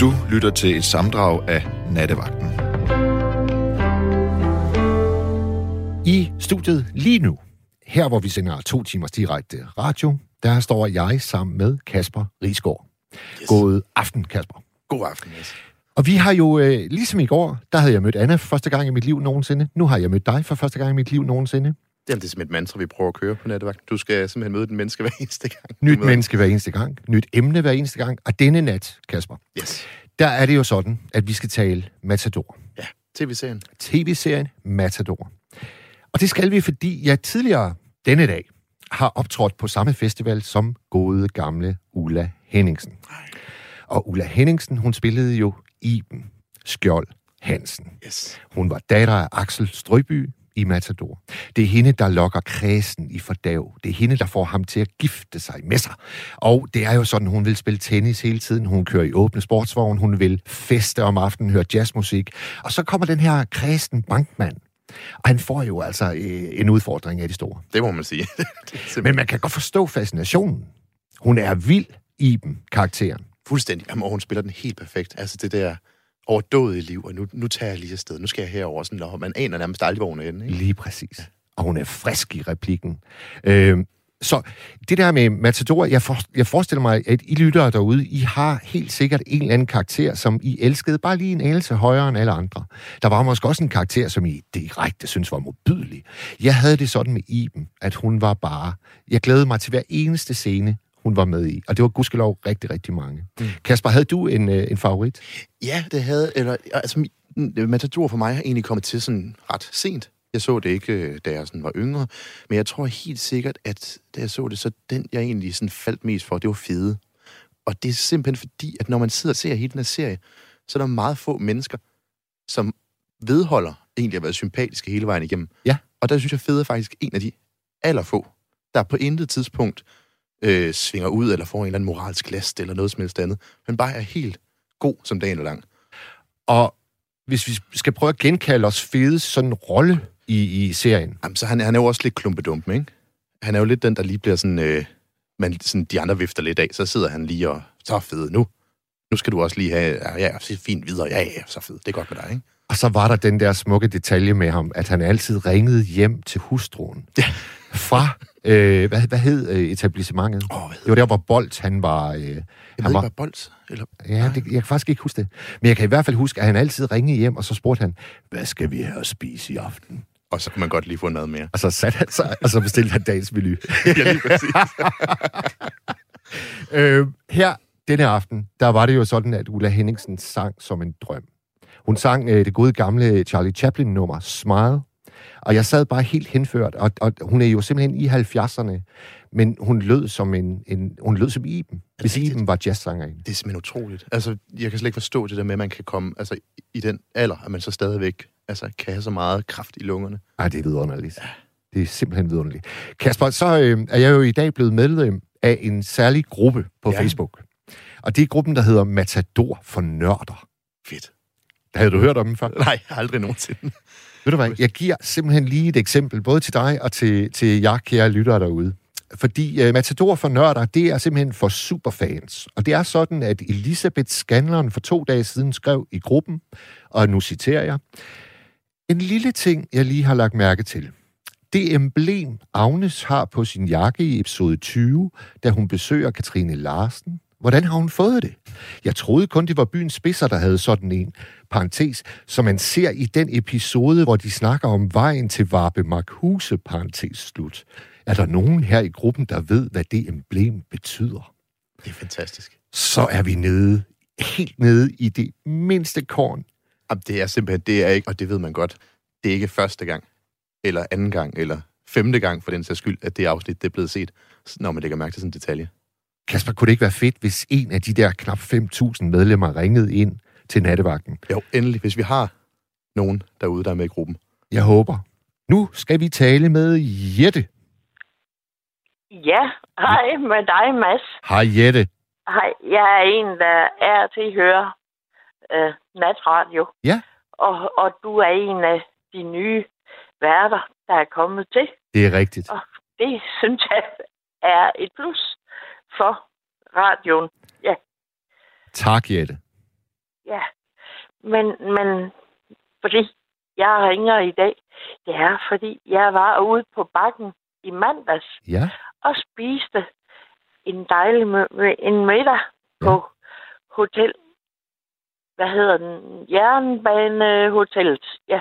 Du lytter til et samdrag af Nattevagten. I studiet lige nu, her hvor vi sender to timers direkte radio, der står jeg sammen med Kasper Risgaard. Yes. God aften, Kasper. God aften, yes. Og vi har jo, øh, ligesom i går, der havde jeg mødt Anna for første gang i mit liv nogensinde. Nu har jeg mødt dig for første gang i mit liv nogensinde. Jamen, det er simpelthen et mantra, vi prøver at køre på nattevagten. Du skal simpelthen møde den menneske hver eneste gang. Nyt menneske hver eneste gang. Nyt emne hver eneste gang. Og denne nat, Kasper, Yes. der er det jo sådan, at vi skal tale Matador. Ja, tv-serien. tv-serien Matador. Og det skal vi, fordi jeg tidligere denne dag har optrådt på samme festival som gode gamle Ulla Henningsen. Og Ulla Henningsen, hun spillede jo Iben Skjold Hansen. Yes. Hun var datter af Axel Strøby i Matador. Det er hende, der lokker kredsen i fordav. Det er hende, der får ham til at gifte sig med sig. Og det er jo sådan, hun vil spille tennis hele tiden. Hun kører i åbne sportsvogn. Hun vil feste om aftenen, høre jazzmusik. Og så kommer den her kredsen bankmand. Og han får jo altså øh, en udfordring af de store. Det må man sige. Men man kan godt forstå fascinationen. Hun er vild i dem, karakteren. fuldstændig. Jamen, og hun spiller den helt perfekt. Altså det der overdådigt liv, og nu, nu tager jeg lige afsted. Nu skal jeg herover sådan, og man aner nærmest aldrig, hvor hun er henne. Ikke? Lige præcis. Og hun er frisk i replikken. Øh, så det der med Matador, jeg, for, jeg forestiller mig, at I lyttere derude, I har helt sikkert en eller anden karakter, som I elskede bare lige en anelse højere end alle andre. Der var måske også en karakter, som I direkte synes var modbydelig. Jeg havde det sådan med Iben, at hun var bare... Jeg glædede mig til hver eneste scene, hun var med i. Og det var gudskelov rigtig, rigtig mange. Mm. Kasper, havde du en, øh, en favorit? Ja, det havde... Eller, altså, min- Matador for mig har egentlig kommet til sådan ret sent. Jeg så det ikke, øh, da jeg sådan var yngre, men jeg tror helt sikkert, at da jeg så det, så den, jeg egentlig sådan faldt mest for, det var fede. Og det er simpelthen fordi, at når man sidder og ser hele den her serie, så er der meget få mennesker, som vedholder egentlig at være sympatiske hele vejen igennem. Ja. Og der synes jeg, Fede er faktisk en af de allerfå, der på intet tidspunkt øh, svinger ud eller får en eller anden moralsk last eller noget som helst andet, men bare er helt god som dagen er lang. Og hvis vi skal prøve at genkalde os Fedes sådan rolle i, i serien. Jamen, så han, han er jo også lidt klumpedump, ikke? Han er jo lidt den, der lige bliver sådan, øh, man, sådan de andre vifter lidt af, så sidder han lige og, så fed nu. Nu skal du også lige have, ja, ja, så fint videre, ja, ja, så fed, det er godt med dig, ikke? Og så var der den der smukke detalje med ham, at han altid ringede hjem til hustruen. Ja. Fra, øh, hvad, hvad hed øh, etablissementet? Hvad Det var der, hvor Bolt, han var... Øh, Jeg han ved var ikke, bold, eller... ja, det, jeg kan faktisk ikke huske det. Men jeg kan i hvert fald huske, at han altid ringede hjem, og så spurgte han, hvad skal vi have at spise i aften? Og så kan man godt lige få noget mere. Og så satte han sig, og så bestilte han dagens menu. ja, lige præcis. øh, her, denne aften, der var det jo sådan, at Ulla Henningsen sang som en drøm. Hun sang øh, det gode gamle Charlie Chaplin-nummer, Smile. Og jeg sad bare helt henført, og, og hun er jo simpelthen i 70'erne, men hun lød som en, en hun lød som Iben, hvis rigtigt? Iben var jazzsangerinde. Det er simpelthen utroligt. Altså, jeg kan slet ikke forstå det der med, at man kan komme, altså, i den alder, at man så stadigvæk, altså, kan have så meget kraft i lungerne. Ej, det er vidunderligt. Det er simpelthen vidunderligt. Kasper, så øh, er jeg jo i dag blevet medlem af en særlig gruppe på Ja. ja. Facebook. Og det er gruppen, der hedder Matador for Nørder. Fedt. Havde du hørt om den før? Nej, aldrig nogensinde. Ved du hvad, jeg giver simpelthen lige et eksempel, både til dig og til, til jer, kære lyttere derude. Fordi uh, Matador for nørder, det er simpelthen for superfans. Og det er sådan, at Elisabeth Scanlon for to dage siden skrev i gruppen, og nu citerer jeg, En lille ting, jeg lige har lagt mærke til. Det emblem, Agnes har på sin jakke i episode 20, da hun besøger Katrine Larsen, hvordan har hun fået det? Jeg troede kun, det var byens spidser, der havde sådan en, parentes, som man ser i den episode, hvor de snakker om vejen til Varpe Markhuse, parentes slut. Er der nogen her i gruppen, der ved, hvad det emblem betyder? Det er fantastisk. Så er vi nede, helt nede i det mindste korn. Jamen, det er simpelthen, det er ikke, og det ved man godt, det er ikke første gang, eller anden gang, eller femte gang for den sags skyld, at det afsnit det er blevet set, når man lægger mærke til sådan en detalje. Kasper, kunne det ikke være fedt, hvis en af de der knap 5.000 medlemmer ringede ind til nattevagten? Jo, endelig, hvis vi har nogen derude, der er med i gruppen. Jeg håber. Nu skal vi tale med Jette. Ja, hej med dig, Mads. Hej Jette. Hej, jeg er en, der er til at høre øh, natradio. Ja. Og, og du er en af de nye værter, der er kommet til. Det er rigtigt. Og det synes jeg er et plus for radioen. Ja, Tak, Jette. Ja, men, men fordi jeg ringer i dag, det er fordi, jeg var ude på bakken i mandags Ja. og spiste en dejlig en middag på hotel. Hvad hedder den? Jernbanehotellet. Ja,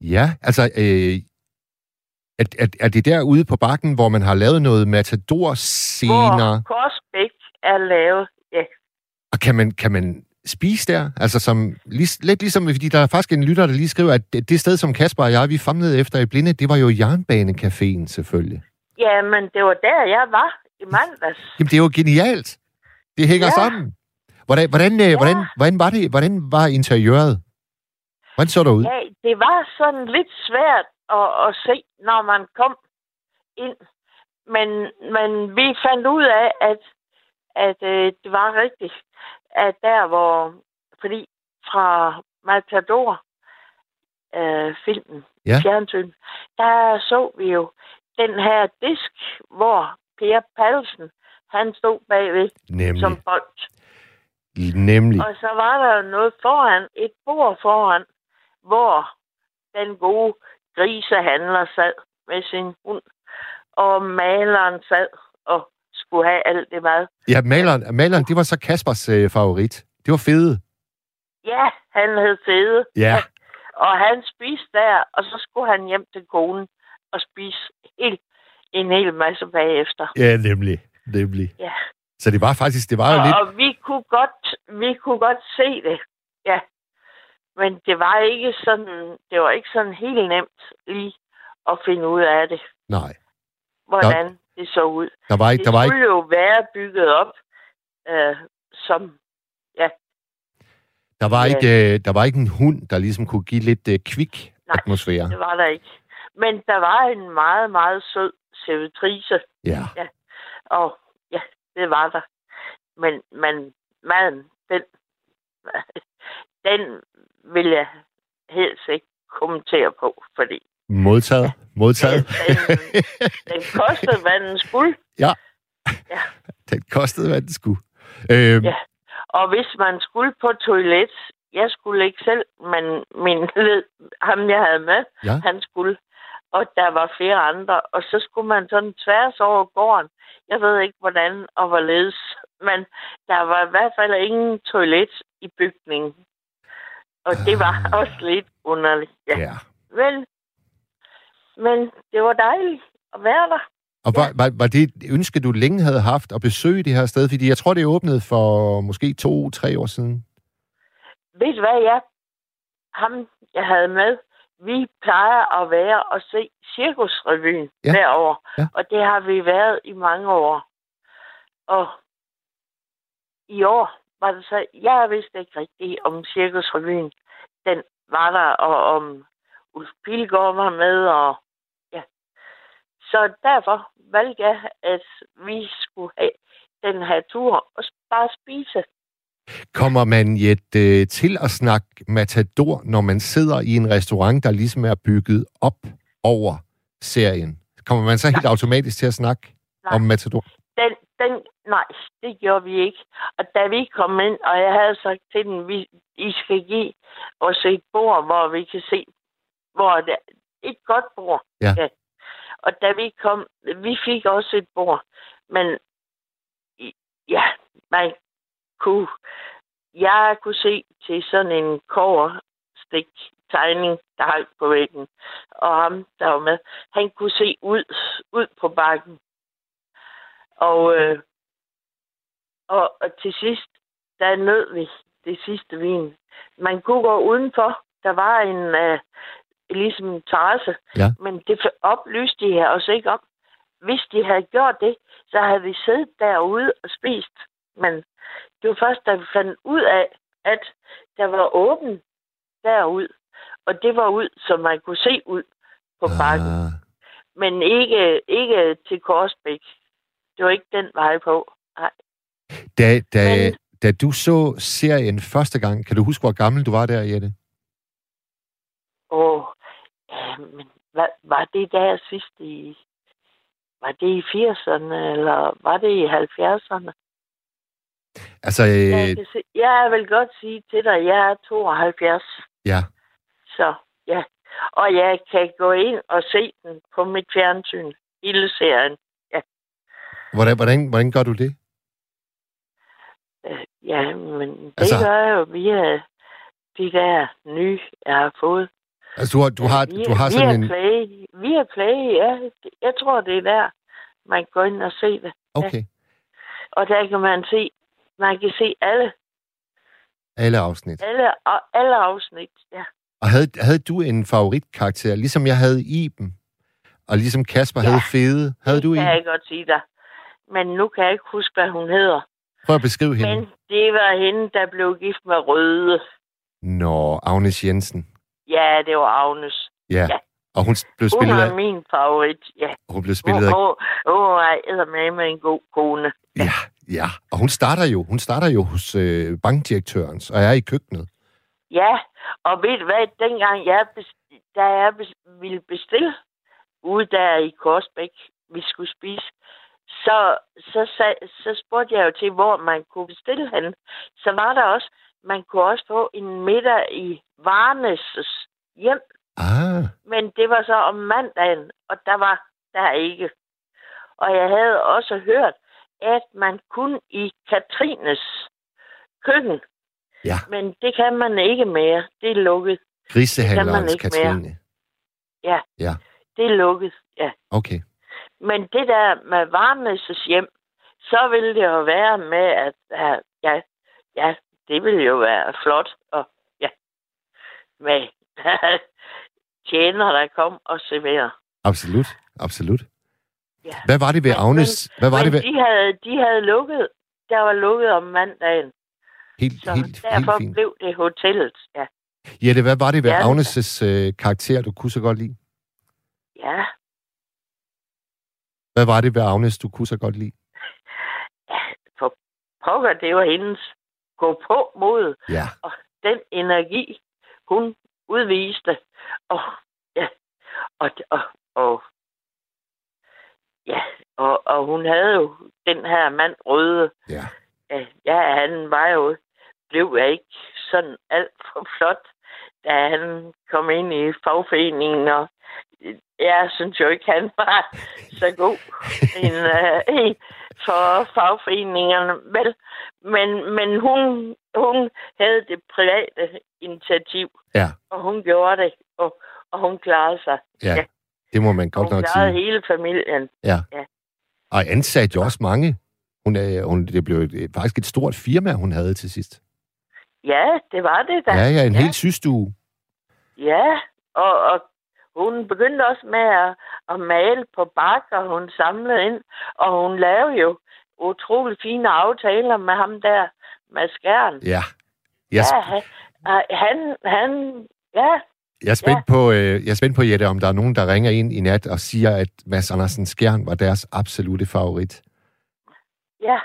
Ja, altså, øh, er, er, er det derude på bakken, hvor man har lavet noget matador-scener? hvor Korsbæk er lavet. Ja, Og kan man, kan man spise der? Altså som, lig, lidt ligesom, fordi der er faktisk en lytter, der lige skriver, at det, det sted, som Kasper og jeg, vi famlede efter i blinde, det var jo Jernbanecaféen selvfølgelig. ja men det var der, jeg var i mandags. Jamen, det er jo genialt. Det hænger Ja. sammen. Hvordan, hvordan, ja. hvordan, hvordan, var det, hvordan var interiøret? Hvordan så det ud? Ja, det var sådan lidt svært at, at se, når man kom ind. Men, men vi fandt ud af, at, at øh, det var rigtigt, at der hvor, fordi fra Matador øh, filmen, Ja. fjernsyn, der så vi jo den her disk, hvor Per Palsen, han stod bagved Nemlig. som bold. Nemlig. Og så var der noget foran, et bord foran, hvor den gode grisehandler sad med sin hund, og maleren sad og skulle have alt det mad. Ja, maleren, maleren det var så Kaspers øh, favorit. Det var fede. Ja, han havde fede, Ja. og han spiste der, og så skulle han hjem til konen og spise helt, en hel masse bagefter. Ja, nemlig. Nemlig. Ja. Så det var faktisk, det var jo Og, lidt... og vi kunne godt, vi kunne godt se det, ja. Men det var ikke sådan, det var ikke sådan helt nemt lige at finde ud af det, Nej. hvordan det så ud. Der var ikke, Det der var ikke, skulle jo være bygget op øh, som, der var Ja. ikke, øh, der var ikke en hund, der ligesom kunne give lidt øh, kvik Nej. atmosfære. det var der ikke. Men der var en meget, meget sød servitrice, Ja. og ja, det var der. Men, men maden, den, den vil jeg helst ikke kommentere på, fordi Modtaget. Modtaget. den, den kostede, hvad den skulle. Den kostede, hvad den skulle. Øhm, Ja. Og hvis man skulle på toilet, jeg skulle ikke selv, men min led, ham jeg havde med, Ja. han skulle. Og der var flere andre, og så skulle man sådan tværs over gården. Jeg ved ikke, hvordan og hvorledes, men der var i hvert fald ingen toilet i bygningen. Og det var også lidt underligt. Ja. ja. Men, men det var dejligt at være der. Og var, var, var det et ønske, du længe havde haft at besøge det her sted? Fordi jeg tror, det åbnede for måske to-tre år siden. Ved du hvad, jeg, ham jeg havde med, vi plejer at være og se Cirkusrevyen Ja. ja. derovre. Ja. Og det har vi været i mange år. Og i år var det så, jeg vidste ikke rigtigt om Cirkusrevyen. Den var der, og om Ulf Pilgaard var med, og ja. Så derfor valgte jeg, at vi skulle have den her tur og bare spise. Kommer man Jet, øh, til at snakke matador, når man sidder i en restaurant, der ligesom er bygget op over serien? Kommer man så helt automatisk til at snakke Nej. om matador? den, den, nej, det gjorde vi ikke. Og da vi kom ind, og jeg havde sagt til dem, vi, I skal give os et bord, hvor vi kan se, hvor det et godt bord. Ja. ja. Og da vi kom, vi fik også et bord, men ja, man kunne, jeg kunne se til sådan en koverstik tegning, der hang på væggen. Og ham, der var med, han kunne se ud, ud på bakken. Og, øh, og, og til sidst, der nød vi det sidste vin. Man kunne gå udenfor. Der var en øh, ligesom terrasse. Ja. Men det oplyste de her os ikke om. Hvis de havde gjort det, så havde vi siddet derude og spist. Men det var først, da vi fandt ud af, at der var åben derud. Og det var ud, som man kunne se ud på bakken. Ah, Men ikke, ikke til Korsbæk. Det var ikke den vej på. Nej. Da, da, Men- da du så serien første gang, kan du huske, hvor gammel du var der, Jette? Åh, ja, men hvad, var det der sidst i... Var det i 80'erne, eller var det i 70'erne? Altså, Jeg, øh, kan se, jeg vil godt sige til dig, at jeg er 72. ja. Så ja. Og jeg kan gå ind og se den på mit fjernsyn. Hele serien. Hvordan, hvordan, hvordan gør du det? Øh, Ja, men det Altså- gør jeg jo via de der nye, jeg har fået. Altså, du har, du har, via, du har via sådan en... Play. Via Play, ja. Jeg tror, det er der, man går ind og se det. Okay, Og der kan man se, man kan se alle, alle afsnit. alle, alle afsnit. Ja. Og havde, havde du en favoritkarakter, ligesom jeg havde Iben, og ligesom Kasper Ja. havde Fede? Havde du det en? kan jeg godt sige dig. Men nu kan jeg ikke huske, hvad hun hedder. Prøv at beskrive hende. Men det var hende, der blev gift med Røde. Nå, Agnes Jensen. Ja, det var Agnes. Ja. Ja. Og hun blev Hun spillet var af... min favorit, ja. Hun blev Hun, spillet af... hun, hun var med med en god kone. Ja, ja. Og hun starter jo, hun starter jo hos øh, bankdirektørens, og er i køkkenet. Ja, og ved du hvad, dengang jeg, bes- da jeg bes- ville bestille ude der i Korsbæk, vi skulle spise, så, så, sag, så spurgte jeg jo til, hvor man kunne bestille henne. Så var der også, man kunne også få en middag i Varnes hjem, Ah, men det var så om mandagen, og der var der ikke. Og jeg havde også hørt, at man kunne i Katrines køkken, ja. men det kan man ikke mere. Det er lukket. Grisehandlerens ikke mere. Katrine. Det er lukket, ja. Okay. Men det der med Varnes' hjem, så ville det jo være med, at ja, ja, det ville jo være flot. Og ja, med tjener, der kom og serverer. Absolut. Absolut. Ja. Hvad var det ved Men- Agnes? Hvad var Men det ved... de havde, de havde lukket. Der var lukket om mandagen. Helt, Så helt, helt derfor fint. blev det hotellet. Ja. Jette, hvad var det ved Ja. Agnes' øh, karakter, du kunne så godt lide? ja. Hvad var det ved Agnes, du kunne så godt lide? For pokker, det var hendes gå på mod. Ja. den energi, hun udviste. Og, ja, og, og, og, ja, og, og hun havde jo den her mand røde. Ja. Ja, han var jo, blev jo ikke sådan alt for flot, da han kom ind i fagforeningen, og jeg synes jo ikke, han var så god en, en for fagforeningerne. Vel, men, men hun, hun havde det private initiativ, Ja. og hun gjorde det, og, og hun klarede sig. Ja. Ja. Det må man godt hun nok klarede sige. hele familien. Og ansatte jo også mange. Hun, er, hun, det blev et, faktisk et stort firma, hun havde til sidst. Ja, det var det da. Ja, ja, en ja. hel systue. Ja, og, og hun begyndte også med at, at male på bakker, hun samlede ind, og hun lavede jo utrolig fine aftaler med ham der, med skæren. Ja. Jeg, Ja, han, han, han, ja, jeg, er spændt på, øh, jeg er spændt på, Jette, om der er nogen, der ringer ind i nat og siger, at Mads Andersen Skjern var deres absolute favorit. ja.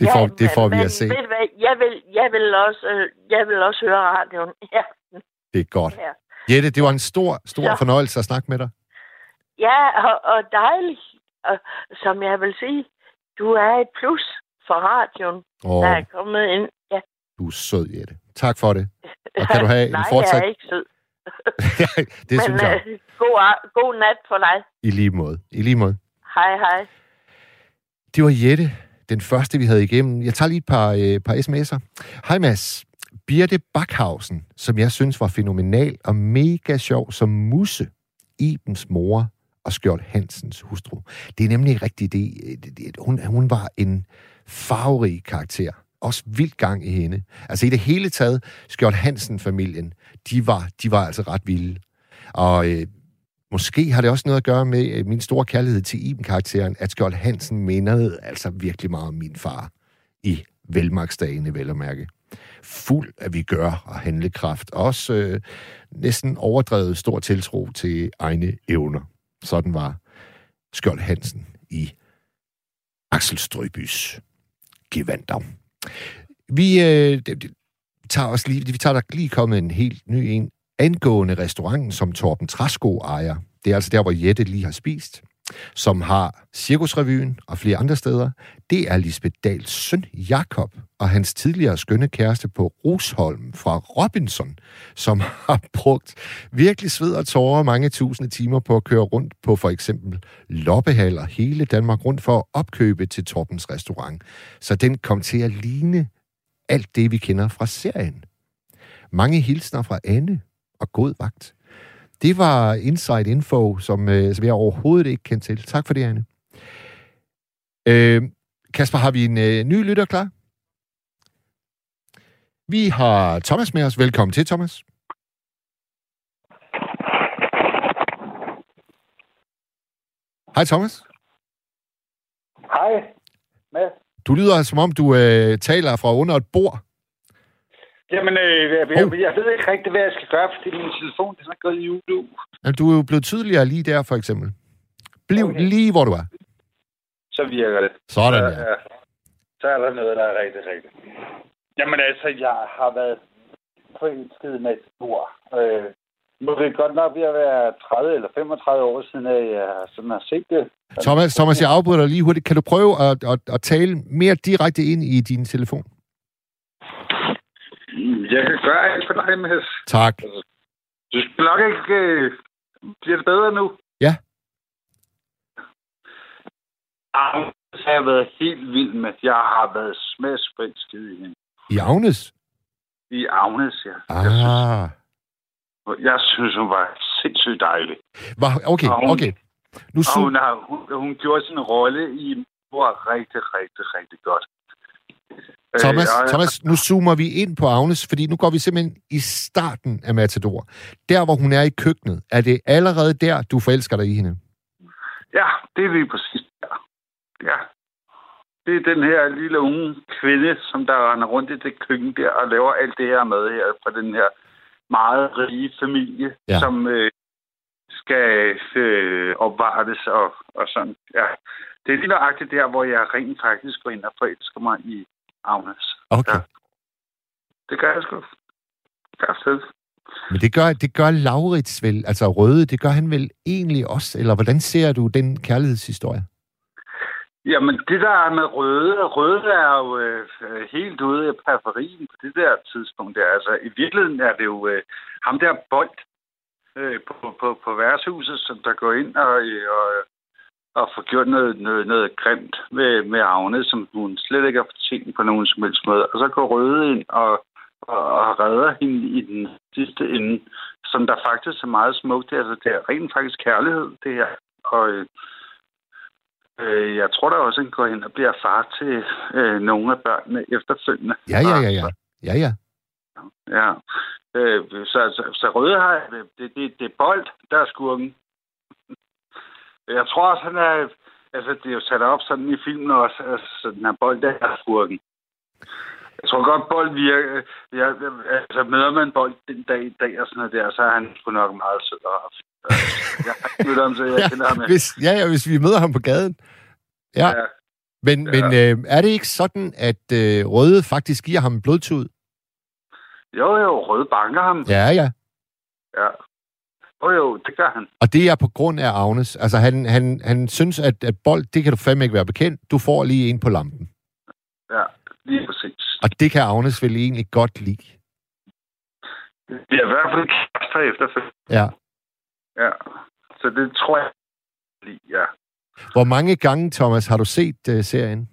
Det ja, får, det får men, vi at se. Ved du hvad, jeg vil, jeg vil også, øh, jeg vil også høre radioen. Ja, Det er godt. ja. Jette, det var en stor, stor Så. fornøjelse at snakke med dig. ja og, og dejligt, og, som jeg vil sige, du er et plus for radioen, Og der er kommet ind. Ja. du er sød, Jette. Tak for det. Og kan du have en Nej, fortsat- jeg er ikke sød. det Men synes jeg. øh, god, god nat for dig. I lige måde. I lige måde. Hej, hej. Det var Jette, den første, vi havde igennem. Jeg tager lige et par, øh, par sms'er. Hej Mads. Birte Backhausen, som jeg synes var fænomenal og mega sjov som Musse, Ibens mor og Skjold Hansens hustru. Det er nemlig rigtigt det. det- det- Hun, hun var en farverig karakter. Også vildt gang i hende. Altså i det hele taget, Skjold Hansen-familien, de var, de var altså ret vilde. Og øh, Måske har det også noget at gøre med øh, min store kærlighed til Iben-karakteren, at Skjold Hansen mindede altså virkelig meget om min far i velmagsdagene, vel at mærke. Fuld af vi gør og handlekraft. Også øh, næsten overdrevet stor tiltro til egne evner. Sådan var Skjold Hansen i Axel Strøbys Gevander. Vi, øh, det- det- tager os lige, vi tager der lige kommet en helt ny en angående restauranten, som Torben Trasko ejer. Det er altså der, hvor Jette lige har spist, som har Cirkusrevyen og flere andre steder. Det er Lisbeth Dahls søn, Jakob, og hans tidligere skønne kæreste på Rosholm fra Robinson, som har brugt virkelig sved og tårer mange tusinde timer på at køre rundt på for eksempel loppehaller hele Danmark rundt for at opkøbe til Torbens restaurant. Så den kom til at ligne alt det, vi kender fra serien. Mange hilsner fra Anne og god vagt. Det var inside info, som, øh, som jeg overhovedet ikke kendte til. Tak for det, Anne. Øh, Kasper, har vi en øh, ny lytter klar? Vi har Thomas med os. Velkommen til, Thomas. Hej, Thomas. Hej, Mads. Du lyder, som om du øh, taler fra under et bord. Jamen, øh, jeg, jeg, jeg ved ikke rigtig, hvad jeg skal gøre, fordi min telefon den er gået i julu. Jamen, Du er jo blevet tydeligere lige der, for eksempel. Bliv okay. Lige, hvor du er. Så virker det. Sådan, ja. ja. Så er der noget, der er rigtig, rigtigt. Jamen altså, jeg har været forelsket med et ord. Øh, må det godt nok ved at være 30 eller 35 år siden, at jeg sådan har set det. Thomas, Thomas, jeg afbryder dig lige hurtigt. Kan du prøve at, at, at tale mere direkte ind i din telefon? Jeg kan gøre alt for dig, Mads. Tak. Du skal nok ikke... Øh, bliver det bedre nu? Ja. Agnes har været helt vild med. Jeg har været smagsforelsket i hende. I Agnes? I Agnes, ja. Jeg, synes, Ah. jeg synes, hun var sindssygt dejlig. Var, okay, Og hun- okay. Nu Og hun, har, hun, hun gjorde sin rolle i mor rigtig, rigtig, rigtig godt. Thomas, Øh, Thomas, nu zoomer vi ind på Agnes, fordi nu går vi simpelthen i starten af Matador. Der, hvor hun er i køkkenet, er det allerede der, du forelsker dig i hende? Ja, det er lige præcis der. Ja. Det er den her lille unge kvinde, som der render rundt i det køkken der og laver alt det her med her fra den her meget rige familie, ja. som øh, skal øh, opvartes og, og sådan. Ja. Det er lige nøjagtigt der, hvor jeg rent faktisk går ind og forelsker mig i Agnes. Okay. Ja. Det gør jeg sgu. Perfekt. Men det gør, det gør Laurits vel, altså Røde, det gør han vel egentlig også? Eller hvordan ser du den kærlighedshistorie? Jamen, det der er med Røde, Røde er jo øh, helt ude af periferien på det der tidspunkt. Der. Altså, i virkeligheden er det jo øh, ham der Bold øh, på, på, på værtshuset, som der går ind og, øh, og, og får gjort noget, noget, noget grimt med, med Agne, som hun slet ikke har fortjent på nogen som helst måde. Og så går Røde ind og, og, og redder hende i den sidste ende, som der faktisk er meget smukt. Altså, det er rent faktisk kærlighed, det her. Og, Øh, jeg tror da også, at han går hen og bliver far til øh, nogle af børnene efterfølgende. Ja, ja, ja, ja. Ja, ja. Ja. Øh, så, så, så Røde har det, det, det er Bold, der er skurken. Jeg tror også, han er... Altså, det er jo sat op sådan i filmen også, altså, den her Bold, der er skurken. Jeg tror godt, Bold virker... Jeg, altså, møder man Bold den dag i dag og sådan noget der, så er han sgu nok meget sød og. Jeg har ham, så jeg kender ham. Hvis, ja, ja, hvis vi møder ham på gaden. Ja, Ja. men, Ja. men øh, er det ikke sådan, at øh, Røde faktisk giver ham blodtud? Jo, jo, Røde banker ham. Ja, ja. Ja. Jo, jo, det gør han. Og det er på grund af Agnes. Altså, han, han, han synes, at, at bold, det kan du fandme ikke være bekendt. Du får lige en på lampen. Ja, lige præcis. Og det kan Agnes vel egentlig godt lide. Det er i hvert fald kærester efterfølgende. Ja. Ja. Så det tror jeg lige, ja. Hvor mange gange, Thomas, har du set uh, serien?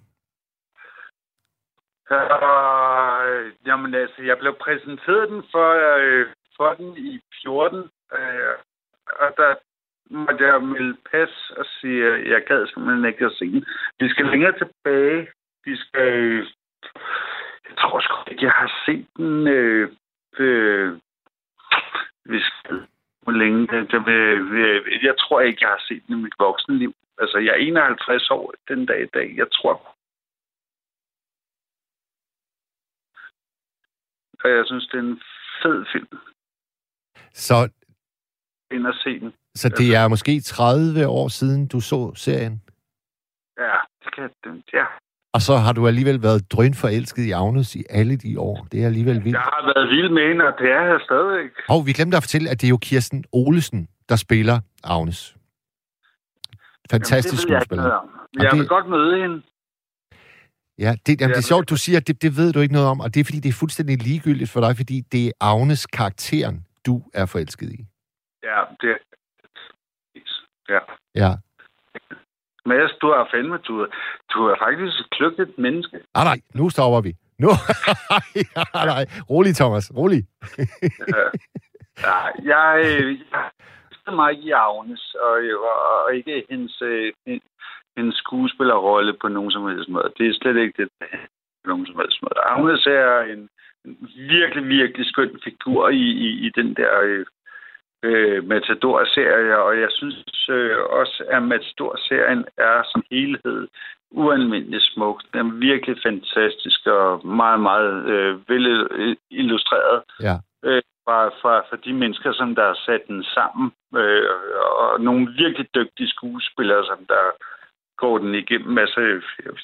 Øh, jamen altså, jeg blev præsenteret den for, øh, for den i 14, øh, og der måtte jeg melde pas og sige, at jeg gad simpelthen ikke at se den. Vi skal længere tilbage. Vi skal... Jeg tror sgu ikke, jeg har set den... Øh, øh, vi skal hvor længe. Jeg, øh, jeg tror ikke, jeg har set den i mit voksne liv. Altså, jeg er 51 år den dag i dag. Jeg tror... Og jeg synes, det er en fed film. Så, ind og se den. så det er måske 30 år siden, du så serien? Ja, det kan den. Ja. Og så har du alligevel været drønforelsket i Agnes i alle de år. Det er alligevel vildt. Jeg har været vild med hende, og det er jeg stadigvæk. Og vi glemte at fortælle, at det er jo Kirsten Olesen, der spiller Agnes. Fantastisk Jamen, jeg skuespiller. om. Og Jeg det- vil godt møde hende. Ja, det, jamen, det er sjovt, du siger, at det, det ved du ikke noget om, og det er, fordi det er fuldstændig ligegyldigt for dig, fordi det er Agnes karakteren, du er forelsket i. Ja, det Ja. Ja. Mads, du har fandme, du, du er faktisk et kløgtigt menneske. Ah, nej, nu stopper vi. Nu. ah, nej, rolig, Thomas, rolig. ja. ja, jeg, jeg mig i Agnes, og, og, og ikke hendes, øh, hendes skuespillerrolle på nogen som helst måde. Det er slet ikke det, på nogen som helst måde. Agnes er en, en virkelig, virkelig skøn figur i, i, i den der øh, øh, Matador-serie, og jeg synes øh, også, at Matador-serien er som helhed ualmindeligt smuk. Den er virkelig fantastisk og meget, meget øh, vel illustreret. Ja. Øh, fra, fra, fra de mennesker, som der har sat den sammen, øh, og nogle virkelig dygtige skuespillere, som der går den igennem. Altså,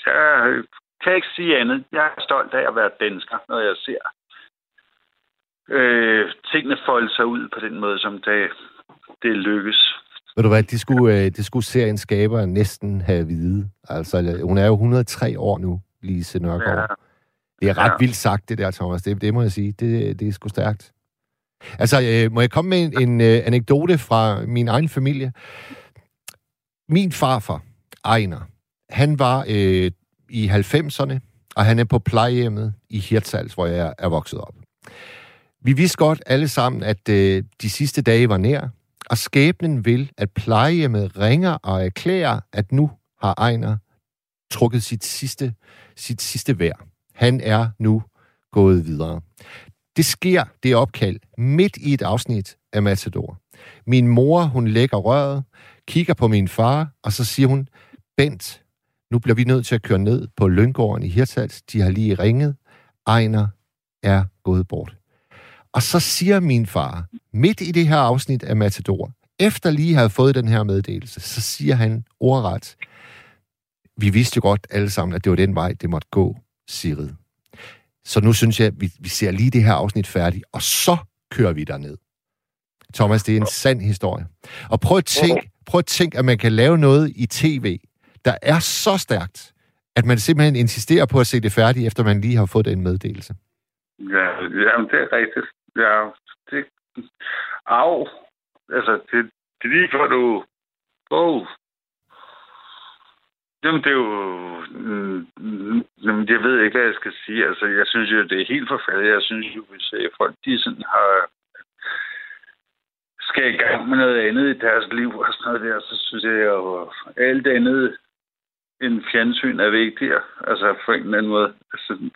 jeg kan ikke sige andet. Jeg er stolt af at være dansker, når jeg ser øh, tingene folde sig ud på den måde, som det, det lykkes. Ved du hvad, det skulle, øh, det skulle seriens skaber næsten have vide. Altså, hun er jo 103 år nu, Lise Nørgaard. Ja. Det er ret ja. vildt sagt, det der, Thomas. Det, det må jeg sige. Det, det er sgu stærkt. Altså, øh, må jeg komme med en, en øh, anekdote fra min egen familie? Min farfar, Ejner, han var øh, i 90'erne, og han er på plejehjemmet i Hirtshals, hvor jeg er vokset op. Vi vidste godt alle sammen, at øh, de sidste dage var nær, og skæbnen vil, at plejehjemmet ringer og erklærer, at nu har Ejner trukket sit sidste, sit sidste vær. Han er nu gået videre. Det sker, det opkald, midt i et afsnit af Matador. Min mor, hun lægger røret, kigger på min far, og så siger hun, Bent, nu bliver vi nødt til at køre ned på Løngården i Hirtshals. De har lige ringet. Ejner er gået bort. Og så siger min far, midt i det her afsnit af Matador, efter lige have fået den her meddelelse, så siger han ordret, vi vidste jo godt alle sammen, at det var den vej, det måtte gå, Sirid. Så nu synes jeg, at vi, vi ser lige det her afsnit færdigt, og så kører vi derned. Thomas, det er en sand historie. Og prøv at tænke, prøv at, tænk, at man kan lave noget i tv, der er så stærkt, at man simpelthen insisterer på at se det færdigt, efter man lige har fået den meddelelse. Ja, jamen, det er rigtigt. Ja, det... Au. Altså, det, det er lige for, du... Oh. Jamen, det er jo... Jamen, jeg ved ikke, hvad jeg skal sige. Altså, jeg synes jo, det er helt forfærdeligt. Jeg synes jo, hvis folk, de sådan har skal i gang med noget andet i deres liv og sådan noget der, så synes jeg jo, alt andet end fjernsyn er vigtigere. Altså, på en eller anden måde. Altså,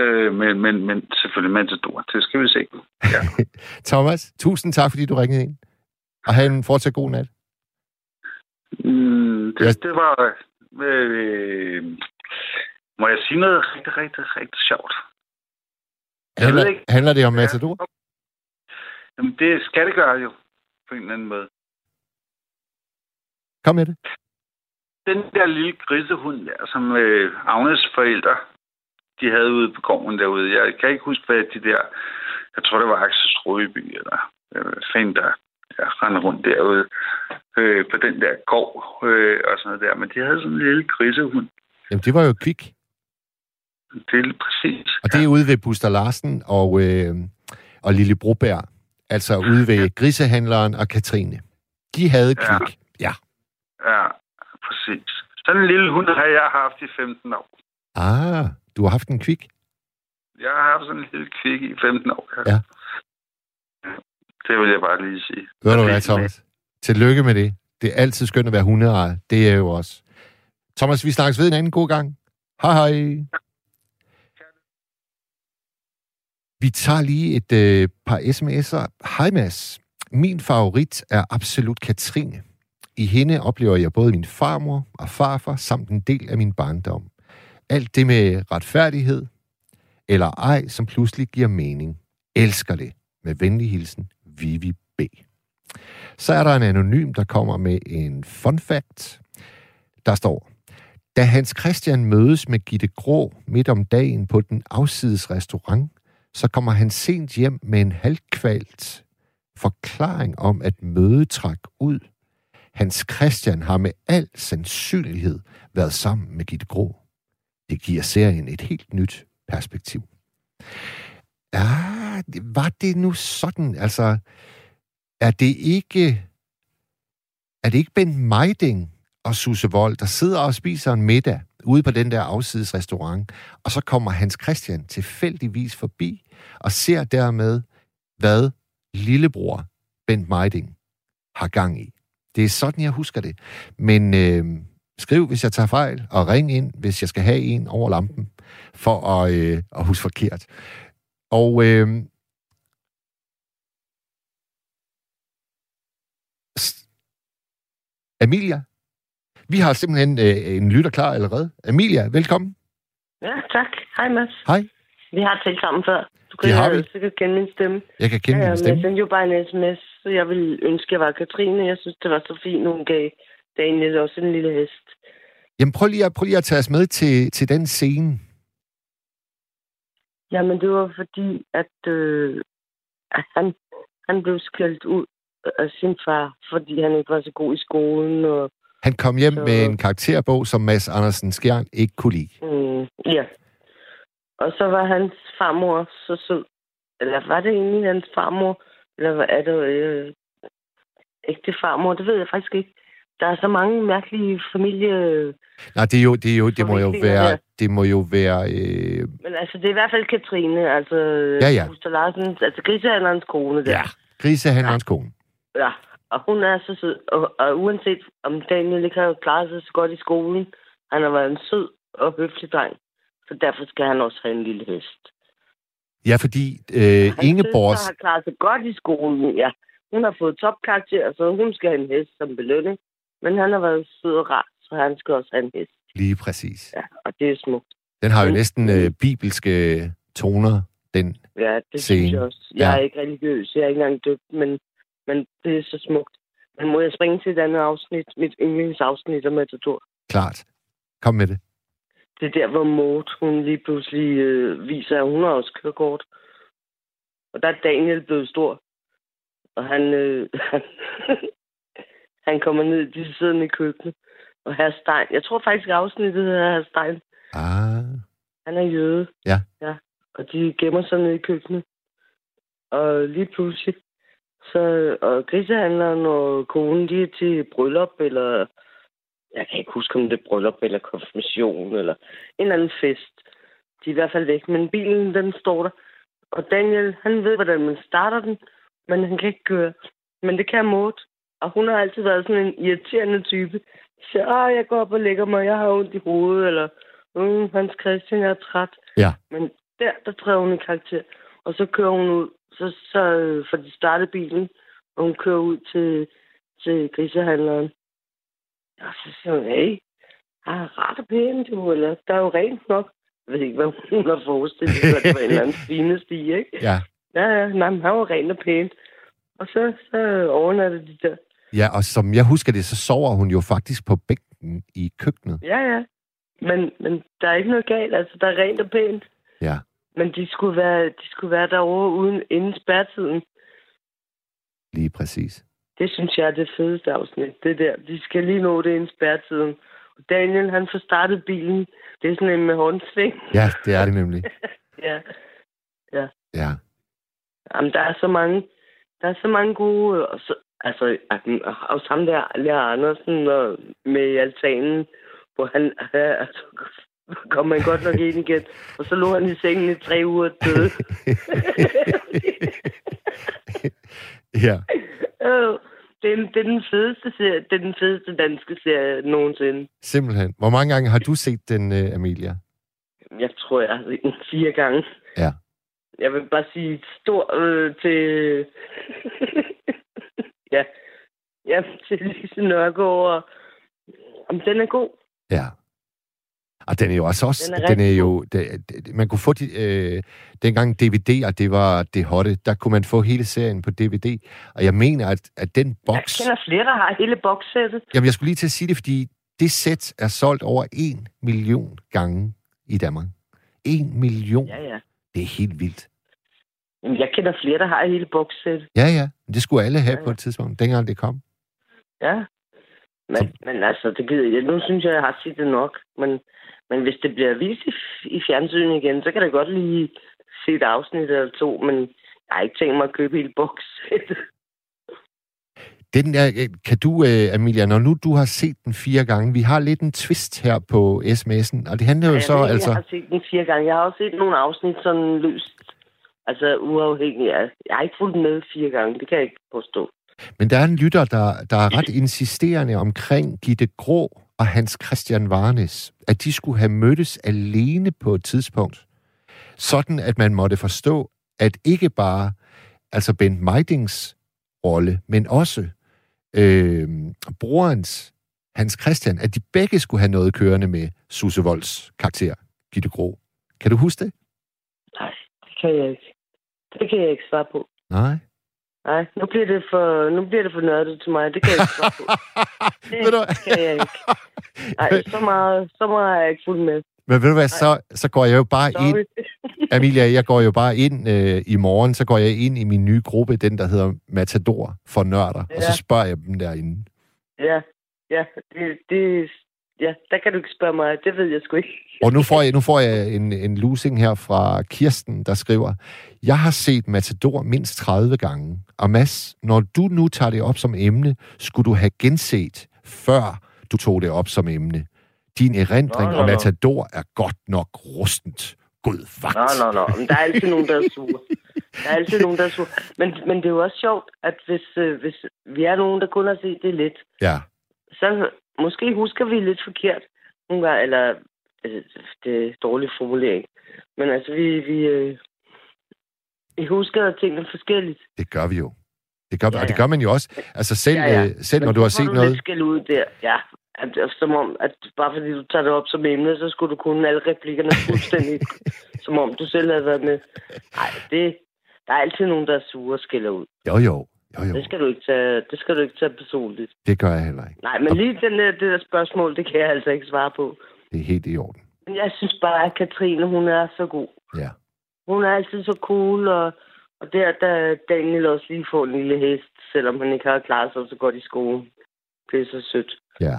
Øh, men, men, men selvfølgelig Matador, det skal vi se. Ja. Thomas, tusind tak, fordi du ringede ind. Og have en fortsat god nat. Mm, det, ja. det var... Øh, må jeg sige noget rigtig, rigtig, rigtig sjovt? handler, ikke. handler det om Matador? Ja. Jamen, det skal det gøre jo, på en eller anden måde. Kom med det. Den der lille grisehund der, som øh, Agnes forældre de havde ude på gården derude. Jeg kan ikke huske, hvad de der... Jeg tror, det var Axel Strøby, eller hvad fanden der rendte rundt derude øh, på den der gård øh, og sådan noget der. Men de havde sådan en lille grisehund. Jamen, det var jo kvik. Det er præcis. Og det er ja. ude ved Buster Larsen og, øh, og Lille Broberg. Altså ude ved ja. grisehandleren og Katrine. De havde kvik. Ja. Ja, ja præcis. Sådan en lille hund har jeg haft i 15 år. Ah, du har haft en kvik? Jeg har haft sådan en lille kvik i 15 år. Ja. ja. Det vil jeg bare lige sige. Ved du hvad, Thomas? Tillykke med det. Det er altid skønt at være hundeejer. Det er jo også. Thomas, vi snakkes ved en anden god gang. Hej hej. Vi tager lige et øh, par sms'er. Hej Mads. Min favorit er absolut Katrine. I hende oplever jeg både min farmor og farfar samt en del af min barndom. Alt det med retfærdighed, eller ej, som pludselig giver mening. Elsker det. Med venlig hilsen, Vivi B. Så er der en anonym, der kommer med en fun fact. Der står, da Hans Christian mødes med Gitte Grå midt om dagen på den afsides restaurant, så kommer han sent hjem med en halvkvalt forklaring om, at mødet træk ud. Hans Christian har med al sandsynlighed været sammen med Gitte Grå. Det giver serien et helt nyt perspektiv. Ja, var det nu sådan? Altså, er det ikke... Er det ikke Ben Meiding og Susse Vold, der sidder og spiser en middag ude på den der afsides restaurant, og så kommer Hans Christian tilfældigvis forbi og ser dermed, hvad lillebror Bent Meiding har gang i. Det er sådan, jeg husker det. Men øh, skriv, hvis jeg tager fejl, og ring ind, hvis jeg skal have en over lampen, for at, øh, at huske forkert. Og øh, Amelia, vi har simpelthen øh, en lytter klar allerede. Amelia, velkommen. Ja, tak. Hej, Mads. Hej. Vi har talt sammen før. Du kan Det har vi. jo sikkert kende min stemme. Jeg kan kende ja, din stemme. Jeg sendte jo bare en sms, så jeg ville ønske, at jeg var Katrine. Jeg synes, det var så fint, hun gav Daniel også en lille hest. Jamen prøv lige, at, prøv lige at tage os med til, til den scene. Jamen, det var fordi, at, øh, at han, han blev skældt ud af sin far, fordi han ikke var så god i skolen. Og, Han kom hjem Så- med en karakterbog, som Mads Andersen Skjern ikke kunne lide. mm, ja. Og så var hans farmor så sød. Eller var det egentlig hans farmor? Eller hvad er det? Øh, ægte farmor? Det ved jeg faktisk ikke. Der er så mange mærkelige familie... Nej, det, er jo, det, er jo, det må jo være... der. Det må jo være øh, Men altså, det er i hvert fald Katrine, altså... Ja, ja. Buster Larsen, altså grisehandlerens kone der. ja, grisehandlerens kone. ja. Og hun er så sød. Og, og uanset om Daniel ikke har klaret sig så godt i skolen, han har været en sød og høflig dreng. Så derfor skal han også have en lille hest. Ja, fordi øh, Ingeborgs... søster har klaret sig godt i skolen, ja. Hun har fået topkarakter, så hun skal have en hest som belønning. Men han har været sød og rar, så han skal også have en hest. Lige præcis. Ja, og det er smukt. Den har jo næsten øh, bibelske toner, den. Ja, det Scene. synes jeg også. Jeg Ja. er ikke religiøs, jeg er ikke engang døbt, men, men det er så smukt. Men må jeg springe til et andet afsnit, mit yndlingsafsnit af Matador? Klart. Kom med det. Det er der, hvor Maud, hun lige pludselig øh, viser, at hun har også kørekort. Og der er Daniel blevet stor. Og han, øh, han, han kommer ned, de sidder i køkkenet. Og herr Stein, jeg tror faktisk, afsnittet hedder herr Stein. Ah, Han er jøde. Ja. ja. Og de gemmer sig nede i køkkenet. Og lige pludselig, så, og grisehandleren og konen, de er til bryllup, eller jeg kan ikke huske, om det er bryllup eller konfirmation, eller en eller anden fest. De er i hvert fald væk, men bilen, den står der. Og Daniel, han ved, hvordan man starter den, men han kan ikke køre. Men det kan Maud. Og hun har altid været sådan en irriterende type. Så ah, jeg går op og lægger mig, jeg har ondt i hovedet, eller mm, Hans Christian, jeg er træt. Ja. Men der, der træder hun i karakter. Og så kører hun ud, så, så øh, får de startet bilen, og hun kører ud til, til grisehandleren. Og så siger hun, hey, ah, ret og pænt jo, eller der er jo rent nok. Jeg ved ikke, hvad hun har forestillet sig, det var en eller anden fine stige, ikke? ja. Ja, ja, nej, men han var rent og pænt. Og så, så overnattede de der. Ja, og som jeg husker det, så sover hun jo faktisk på bænken i køkkenet. Ja, ja. Men, men der er ikke noget galt, altså, der er rent og pænt. Ja. Men de skulle være, de skulle være derovre uden inden spærtiden. Lige præcis. Det synes jeg er det fedeste afsnit. Det der. De skal lige nå det inden spærtiden. Og Daniel, han får startet bilen. Det er sådan en med håndsving. Ja, det er det nemlig. ja. Ja. Jamen, der er så mange, der er så mange gode, og så, altså, og ham der, Lea Andersen, og med altanen, hvor han, altså, kom man godt nok ind igen, og så lå han i sengen i tre uger døde. ja. Øh, det, er, det, er den fedeste serie, det er den fedeste danske serie nogensinde. Simpelthen. Hvor mange gange har du set den, uh, Amelia? Jeg tror, jeg har set den fire gange. Ja. Jeg vil bare sige stor øh, til... ja. Ja, til Lise Nørgaard. og- Om den er god. Ja. Og den er jo også, også Den er den er jo, det, det, man kunne få de, øh, dengang DVD'er, det var det hotte, der kunne man få hele serien på DVD, og jeg mener, at, at den Jeg boks, kender flere, der har hele bokssættet. jamen jeg skulle lige til at sige det, fordi det sæt er solgt over en million gange i Danmark. En million, Ja, ja. det er helt vildt. Jeg kender flere, der har hele bokssættet. Ja, ja, det skulle alle have Ja, på ja. et tidspunkt, dengang det kom. Ja. Men, men altså, det gider jeg. Nu synes jeg, jeg har set det nok. Men, Men hvis det bliver vist i, i fjernsynet igen, så kan det godt lige se et afsnit eller to, men jeg har ikke tænkt mig at købe hele bokssættet. Den der, øh, kan du, øh, Amelia, når nu du har set den fire gange, vi har lidt en twist her på sms'en, og det handler jo jeg så ved, altså... Jeg har set den fire gange. Jeg har også set nogle afsnit sådan løst. Altså uafhængigt af. Jeg har ikke fulgt med fire gange. Det kan jeg ikke påstå. Men der er en lytter, der, der er ret insisterende omkring Gitte Grå og Hans Christian Varnes, at de skulle have mødtes alene på et tidspunkt. Sådan, at man måtte forstå, at ikke bare altså Bent Meidings rolle, men også øh, brorens, Hans Christian, at de begge skulle have noget kørende med Susse Volds karakter, Gitte Grå. Kan du huske det? Nej, det kan jeg ikke. Det kan jeg ikke svare på. Nej. Nej, nu bliver det for, nu bliver det for nørdet til mig. Det kan jeg ikke svare på. Det du- kan jeg ikke. Nej, så meget, så meget er jeg ikke fuldt med. Men ved du hvad, så, så går jeg jo bare ind, Sorry. Amelia, jeg går jo bare ind øh, i morgen, så går jeg ind i min nye gruppe, den der hedder Matador for nørder, ja. og så spørger jeg dem derinde. Ja, ja, det, det, ja, der kan du ikke spørge mig. Det ved jeg sgu ikke. Og nu får jeg, nu får jeg en, en losing her fra Kirsten, der skriver, Jeg har set Matador mindst 30 gange, og Mads, når du nu tager det op som emne, skulle du have genset, før du tog det op som emne. Din erindring Nå, nå, om. Matador er godt nok rustent. God vagt. Nå, nå, nå. Men der er altid nogen, der er sure. Der er altid nogen, der er sure. Men, men det er jo også sjovt, at hvis, øh, hvis vi er nogen, der kun har set det lidt, Ja, så måske husker vi lidt forkert nogle gange, eller altså, det er dårlig formulering. Men altså, vi, vi, øh, vi husker tingene forskelligt. det gør vi jo. Det gør, ja, Ja. Og det gør man jo også. Altså selv, ja, Ja, ja. selv Men når du har set du noget... skæld ud der, ja. At, at, som om, at bare fordi du tager det op som emne, så skulle du kunne alle replikkerne fuldstændig, som om du selv havde været med. Nej, det, der er altid nogen, der er sure og skælder ud. Jo, jo. Jo, jo. Det skal du ikke tage, det skal du ikke tage personligt. Det gør jeg heller ikke. Nej, men lige den der, det der spørgsmål, det kan jeg altså ikke svare på. Det er helt i orden. Men jeg synes bare, at Katrine, hun er så god. Ja. Hun er altid så cool, og, og der, der Daniel også lige får en lille hest, selvom han ikke har klaret sig så godt i skolen. Det er så sødt. Ja.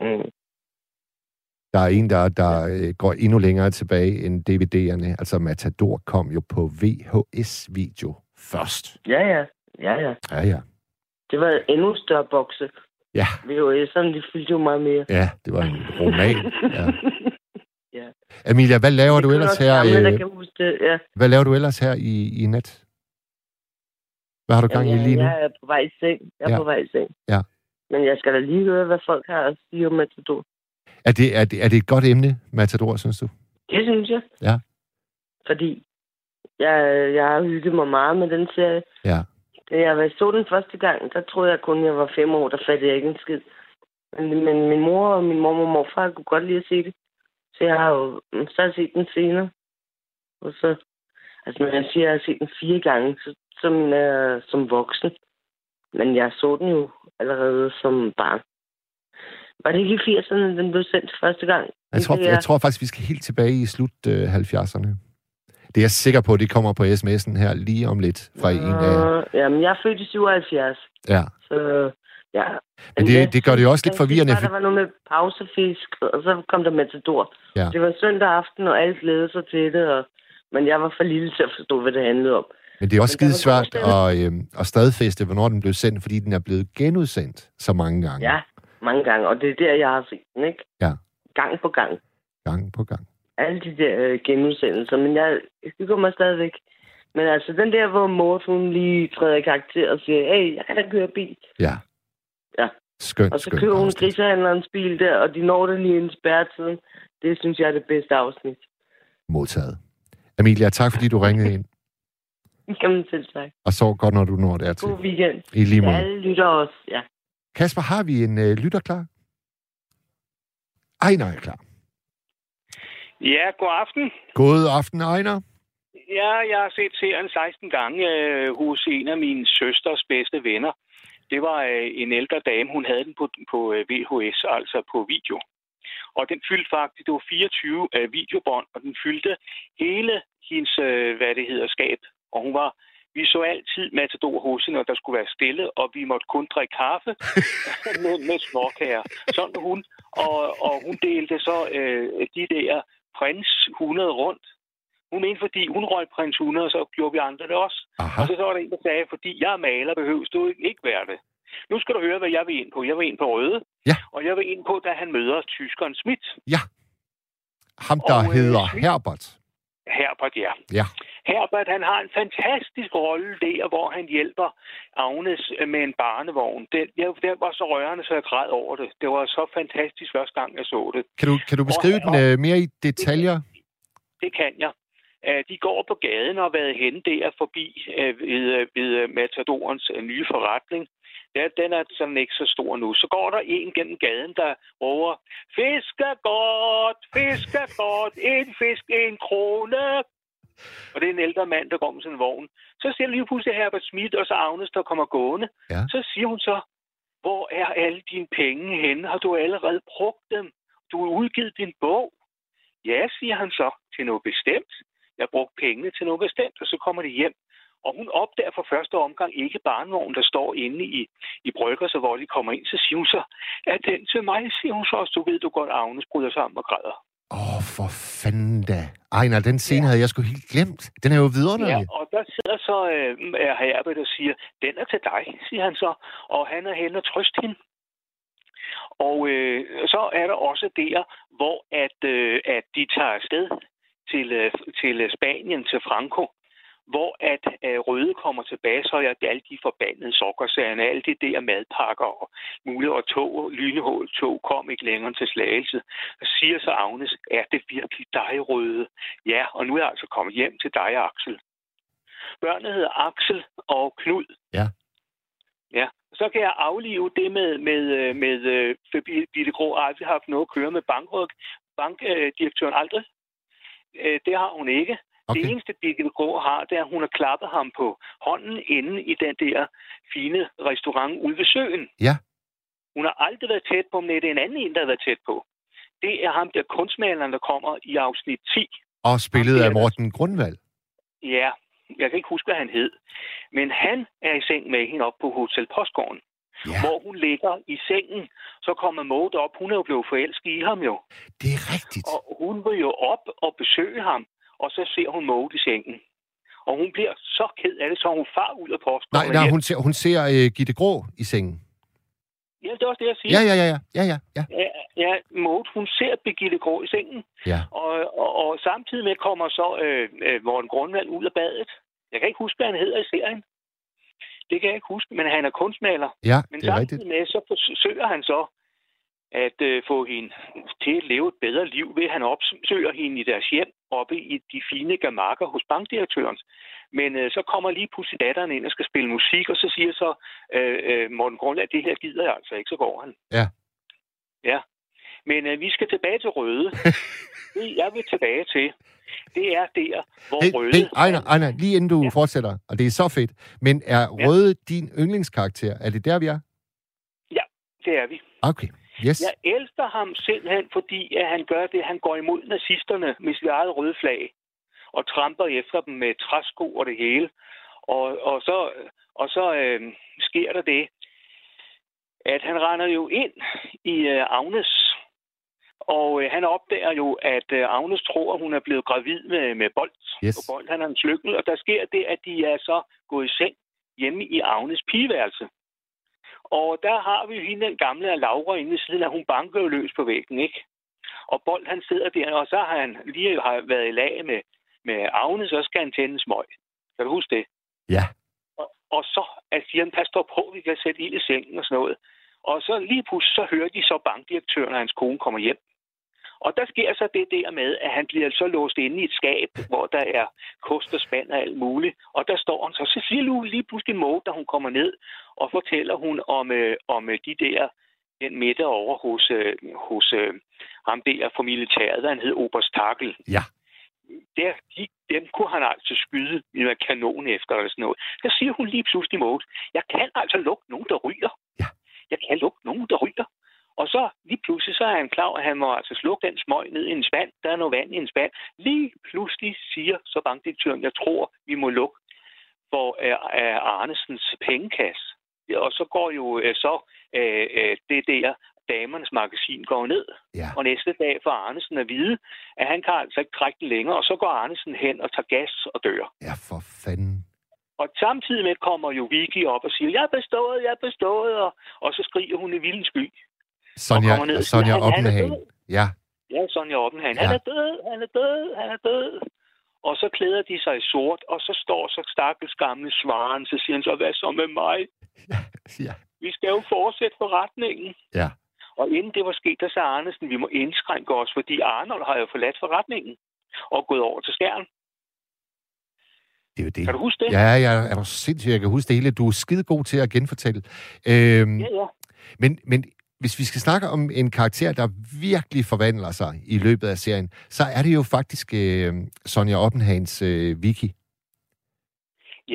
Mm. Der er en, der, der øh, går endnu længere tilbage end DVD'erne. Altså Matador kom jo på VHS-video først. Ja, ja. Ja, ja. Ja, ja. Det var en endnu større bokse. Ja, VHS'erne, de fyldte jo meget mere. ja, det var en roman. Ja. Ja. Amelia, hvad laver Det du ellers her? gamle, Øh, det. Ja. hvad laver du ellers her i, i nat? Hvad har du gang i Jamen, lige nu? jeg er på vej i seng. Jeg er Ja. på vej i seng. Ja. Men jeg skal da lige høre, hvad folk har at sige om Matador. Er det, er, det, er det et godt emne, Matador, synes du? Det synes jeg. Ja. Fordi jeg, jeg har hygget mig meget med den serie. Ja. Da jeg så den første gang, der troede jeg kun, jeg var fem år, der fattede jeg ikke en skid. Men, men min mor og min mor og morfar kunne godt lide at se det. Så jeg har jo så har jeg set den senere. Og så, altså når jeg siger, at jeg har set den fire gange, så, så mener jeg som voksen. Men jeg så den jo allerede som barn. Var det ikke i 80'erne, den blev sendt første gang? Jeg tror, jeg tror faktisk, vi skal helt tilbage i slut øh, 70'erne. Det er jeg sikker på, at det kommer på sms'en her lige om lidt fra en af. Øh, Jamen, jeg er født i 77, Ja. så ja. Men det, det gør det jo også lidt forvirrende. For, Der var noget med pausefisk, og så kom der Matador. Ja. Det var søndag aften, og alle glædede sig til det, og, men jeg var for lille til at forstå, hvad det handlede om. men det er også skide var svært at, øh, at stadfæste, hvornår den blev sendt, fordi den er blevet genudsendt så mange gange. Ja, mange gange, og det er der, jeg har set den, ikke? Ja. Gang på gang. Gang på gang. Alle de der øh, genudsendelser, men jeg hygger mig stadigvæk. Men altså, den der, hvor Mort, hun lige træder i karakter og siger, hey, jeg kan da køre bil. Ja. Ja. Skønt, Og så skønt køber hun grisehandlerens bil der, og de når det lige inden spærretiden. Det synes jeg er det bedste afsnit. Modtaget. Amelia, tak fordi du ringede ind. Jamen selv tak. Og så godt, når du når dertil. God weekend. I lige måde. alle lytter også, ja. Kasper, har vi en øh, lytter klar? Ejner er klar. Ja, god aften. God aften, Ejner. Ja, jeg har set serien 16 gange øh, hos en af mine søsters bedste venner. Det var øh, en ældre dame, hun havde den på, på øh, VHS, altså på video. Og den fyldte faktisk, det var 24 øh, videobånd, og den fyldte hele hendes, øh, hvad det hedder, skab. Og hun var Vi så altid Matador hos hende, når der skulle være stille, og vi måtte kun drikke kaffe med, med småkager. Sådan hun. Og, og hun delte så øh, de der prins 100 rundt. Hun mente, fordi hun røg prins 100, så gjorde vi andre det også. Aha. Og så, så var der en, der sagde, fordi jeg er maler, behøves du ikke, ikke være det. Nu skal du høre, hvad jeg vil ind på. Jeg vil ind på Røde, Ja. og jeg vil ind på, da han møder tyskeren Schmidt. Ham, der Og, øh, hedder Schmidt- Herbert. Herbert, ja. Ja. Herbert, han har en fantastisk rolle der, hvor han hjælper Agnes øh, med en barnevogn. Det, jeg, det var så rørende, så jeg græd over det. Det var så fantastisk første gang, jeg så det. Kan du, kan du beskrive den øh, mere i detaljer? Det kan jeg. Øh, De går på gaden og har været hen der forbi øh, ved, ved Matadorens nye forretning. Ja, den er sådan ikke så stor nu. Så går der en gennem gaden, der råber, fisk er godt, fisk er godt, en fisk, en krone. Og det er en ældre mand, der går med sådan en vogn. Så ser lige pludselig Herbert Schmidt og så Agnes, der kommer gående. Ja. Så siger hun så, hvor er alle dine penge henne? Har du allerede brugt dem? Du har udgivet din bog. Ja, siger han så, til noget bestemt. Jeg har brugt pengene til noget bestemt, og så kommer de hjem. Og hun opdager for første omgang ikke barnevognen, der står inde i, i brygger, så hvor de kommer ind, så siger hun så, er den til mig, siger hun så også, du ved du godt, Agnes bryder sammen og græder. Åh, oh, for fanden da. Ej, nej, den scene Ja. havde jeg sgu helt glemt. Den er jo vidunderlig. Ja, og der sidder så øh, er Herbert og siger, den er til dig, siger han så, og han er hen og trøst hende. Og øh, så er der også der, hvor at, øh, at de tager afsted til, øh, til Spanien, til Franco, hvor at øh, Røde kommer tilbage, så er alle de forbandede sukkersagerne, alle de der madpakker og muligheder og tog, lynehål tog, kom ikke længere til slagelse. Og siger så Agnes, er det virkelig dig, Røde? Ja, og nu er jeg altså kommet hjem til dig, Axel. Børnene hedder Axel og Knud. Ja. Ja, så kan jeg aflive det med, med, øh, med, med Bitte Grå har aldrig haft noget at køre med bankryg. Bankdirektøren aldrig. Øh, Det har hun ikke. Okay. Det eneste, Birgit Grå har, det er, at hun har klappet ham på hånden inde i den der fine restaurant ude ved søen. Ja. Hun har aldrig været tæt på, men det er en anden en, der har været tæt på. Det er ham der kunstmaleren, der kommer i afsnit 10. Og spillet af. Morten Grundvald. Ja, jeg kan ikke huske, hvad han hed. Men han er i seng med hende op på Hotel Postgården. Ja, Hvor hun ligger i sengen, så kommer Maud op. Hun er jo blevet forelsket i ham jo. det er rigtigt. Og hun vil jo op og besøge ham, og så ser hun Maud i sengen. Og hun bliver så ked af det, så hun far ud af posten. Nej, nej, hun ser, hun ser uh, Gitte Grå i sengen. Ja, det er også det, jeg siger. Ja, ja, ja, ja, ja, ja, ja. Ja, ja Maud, hun ser Birgitte Grå i sengen, ja. og, og, og samtidig med kommer så øh, øh, Morten Grundvald ud af badet. Jeg kan ikke huske, hvad han hedder i serien. Det kan jeg ikke huske, men han er kunstmaler. Ja, Men det er rigtigt. samtidig med, så forsøger han så at øh, få hende til at leve et bedre liv, ved at han opsøger hende i deres hjem oppe i de fine gamakker hos bankdirektøren. Men øh, så kommer lige pludselig datteren ind og skal spille musik, og så siger så øh, øh, Morten Grundland, det her gider jeg altså ikke, så går han. Ja. Ja. Men øh, vi skal tilbage til Røde. det, jeg vil tilbage til, det er der, hvor Hey, Røde... hey, Ejner, Ejner, lige inden du ja. Ja. fortsætter, og det er så fedt, men er Ja. Røde din yndlingskarakter? Er det der, vi er? Det er vi. Okay, yes. Jeg elsker ham simpelthen, fordi at han gør det, han går imod nazisterne med sit eget røde flag og tramper efter dem med træsko og det hele. Og, og så, og så øh, sker der det, at han render jo ind i øh, Agnes, og øh, han opdager jo, at øh, Agnes tror, at hun er blevet gravid med, med Bolt. Yes. Og Bolt, han er en slykkel, og der sker det, at de er så gået i seng hjemme i Agnes pigeværelse. Og der har vi jo hende, den gamle Laura, inde ved siden af, hun banker jo løs på væggen, ikke? Og Bold, han sidder der, og så har han lige har været i lag med, med Agnes, så skal han tænde smøg. Kan du huske det? Ja. Og, og så at siger han, pas dog på, vi kan sætte ild i sengen og sådan noget. Og så lige pludselig, så hører de så bankdirektøren, og hans kone kommer hjem. Og der sker så det der med, at han bliver så låst inde i et skab, hvor der er kost og spand og alt muligt. Og der står han så. Så siger Lue lige pludselig Maud, da hun kommer ned, og fortæller hun om, øh, om øh, de der, den middag over hos, øh, hos øh, ham der fra militæret, han hed Oberst Takel. Ja. Der, de, dem kunne han altså skyde med en kanon efter eller sådan noget. Der siger hun lige pludselig Maud, jeg kan altså lukke nogen, der ryger. Ja. Jeg kan lukke nogen, der ryger. Og så lige pludselig, så er han klar, at han må altså slukke den smøg ned i en spand. Der er noget vand i en spand. Lige pludselig siger så bankdirektøren, jeg tror, vi må lukke. for uh, Arnesens pengekasse. Og så går jo uh, så uh, uh, det der damernes magasin går ned. Ja. Og næste dag får Arnesen at vide, at han kan altså ikke trække den længere, og så går Arnesen hen og tager gas og dør. Ja, for fanden. Og samtidig med kommer jo Vicky op og siger, jeg er bestået, jeg er bestået, og, og så skriger hun i vildens sky. Sonja, ned og siger, Sonja Oppenhagen. Ja, Ja, Sonja Oppenhagen. Han Ja. er død, han er død, han er død. Og så klæder de sig i sort, og så står så stakkels gamle svaren, så siger han så, hvad så med mig? ja, Vi skal jo fortsætte forretningen. ja. Og inden det var sket, der sagde Arnesen, vi må indskrænke os, fordi Arnold har jo forladt forretningen og gået over til skærn. Det er jo det. Kan du huske det? Ja, jeg er sindssygt, jeg kan huske det hele. Du er skide god til at genfortælle. Øhm, ja. ja. men, men hvis vi skal snakke om en karakter, der virkelig forvandler sig i løbet af serien, så er det jo faktisk øh, Sonja Oppenhagens øh, Vicky.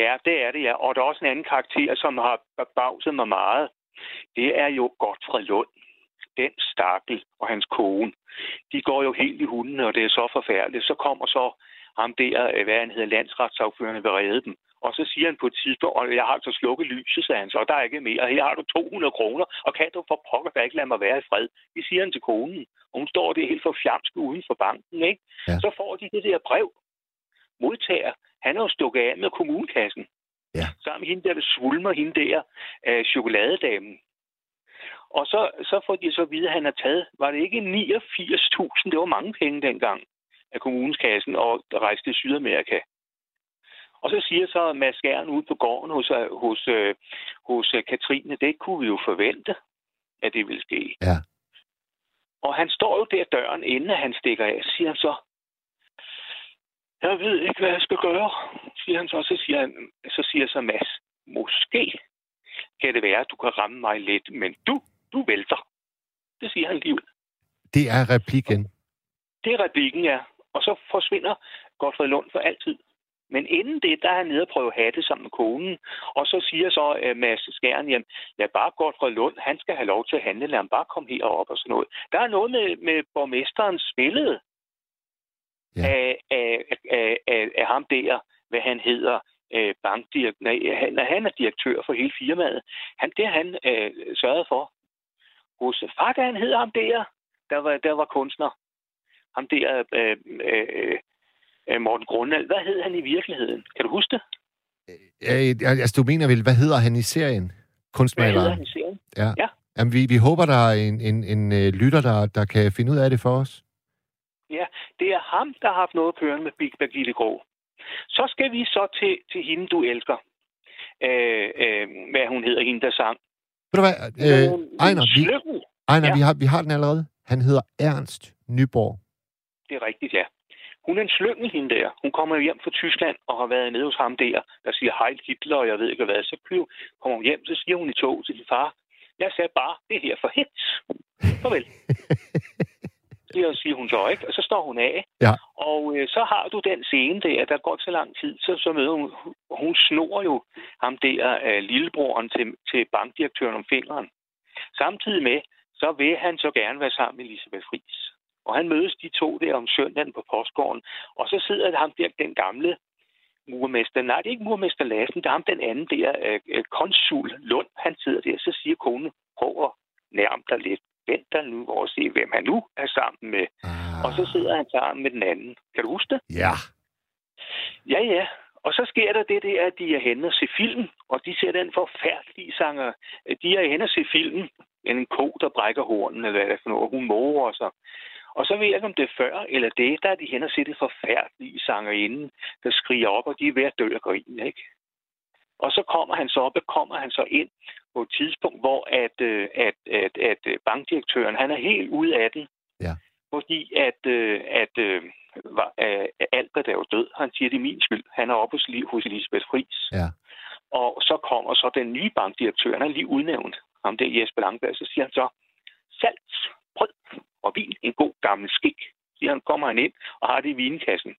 Ja, det er det, ja. Og der er også en anden karakter, som har bagset mig meget. Det er jo Godfred Lund. Den stakkel og hans kone. De går jo helt i hunden, og det er så forfærdeligt. Så kommer så ham der, øh, hvad han hedder, landsretssagførende vil redde dem. Og så siger han på et tidspunkt, og jeg har altså slukket lyset, sagde han så, der er ikke mere. Her har du 200 kroner, og kan du for pokker da ikke lade mig være i fred? Det siger han til konen. Og hun står der helt for fjamsk uden for banken, ikke? Ja. Så får de det der brev. Modtager. Han er jo stukket af med kommunekassen. Ja. Sammen med hende der, der svulmer hende der, øh, chokoladedamen. Og så, så får de så at vide, at han har taget, var det ikke 89.000, det var mange penge dengang, af kommuneskassen og rejste til Sydamerika. Og så siger så Mads Skjern ude på gården hos, øh, hos, øh, hos øh, Katrine, det kunne vi jo forvente, at det ville ske. Ja. Og han står jo der døren, inden han stikker af, siger han så, jeg ved ikke, hvad jeg skal gøre, siger han så. Så siger, han, så siger så Mads, måske kan det være, at du kan ramme mig lidt, men du, du vælter. Det siger han lige ud. Det er replikken. Det er replikken, ja. Og så forsvinder Godfred Lund for altid. Men inden det, der er han nede og prøve hatte sammen med konen. Og så siger så uh, Mads Skjern, jamen, lad bare Godfred Lund, han skal have lov til at handle, lad ham bare komme herop og sådan noget. Der er noget med, med borgmesterens billede Ja. af, af, af, af, af ham der, hvad han hedder, øh, bankdirektør, nej, han, han er direktør for hele firmaet. Han, det har han øh, sørget for. Hos Fakka, han hedder ham der, der var, der var kunstner. Ham der, øh, øh, øh, Morten Grundald. Hvad hed han i virkeligheden? Kan du huske det? Øh, altså, du mener vel, hvad hedder han i serien? Hvad hedder Kunstmaleren? han i serien? Ja. Ja. Jamen, vi, vi håber, der er en, en, en øh, lytter, der, der kan finde ud af det for os. Ja, det er ham, der har haft noget at køre med Big Birgitte Grå. Så skal vi så til, til hende, du elsker. Øh, øh, hvad hun hedder, hende der sang. Ved du hvad, øh, Ejner, vi. Ejner Ja. vi, har, vi har den allerede. Han hedder Ernst Nyborg. Det er rigtigt, ja. Hun er en slyngel, hende der. Hun kommer hjem fra Tyskland og har været nede hos ham der, der siger Heil Hitler, og jeg ved ikke hvad. Så kommer hun hjem, så siger hun i tog til sin far, jeg sagde bare, det er her for hits. Farvel. Det siger hun så ikke, og så står hun af. Ja. Og øh, så har du den scene der, der går ikke så lang tid, så, så møder hun, hun snor jo ham der, øh, lillebroren til, til bankdirektøren om fingeren. Samtidig med, så vil han så gerne være sammen med Elisabeth Friis. Og han mødes de to der om søndagen på postgården, og så sidder ham der, den gamle murmester, nej, det er ikke murmester Lassen, det er ham den anden der, øh, øh, konsul Lund, han sidder der, så siger konen, prøv at nærme dig lidt, vent dig nu og se, hvem han nu er sammen med. Ah. Og så sidder han sammen med den anden. Kan du huske det? Ja. Ja, ja. Og så sker der det der, at de er henne og se film, og de ser den forfærdelige sanger. De er henne og se filmen, en ko, der brækker hornen, eller hvad det er for noget, hun morer sig. Og så ved jeg ikke, om det er før eller det, der er de hen og det forfærdelige sanger inden, der skriger op, og de er ved at dø af grin, ikke? Og så kommer han så op, og kommer han så ind på et tidspunkt, hvor at, øh, at, at, at øh, bankdirektøren, han er helt ude af den. Ja. Fordi at, øh, at øh, Albert er jo død. Han siger, det er min skyld. Han er oppe hos, hos Elisabeth Friis. Ja. Og så kommer så den nye bankdirektør, han er lige udnævnt, ham der Jesper Langberg, så siger han så, salt, brød og vin, en god gammel skik, siger han, kommer han ind og har det i vinkassen.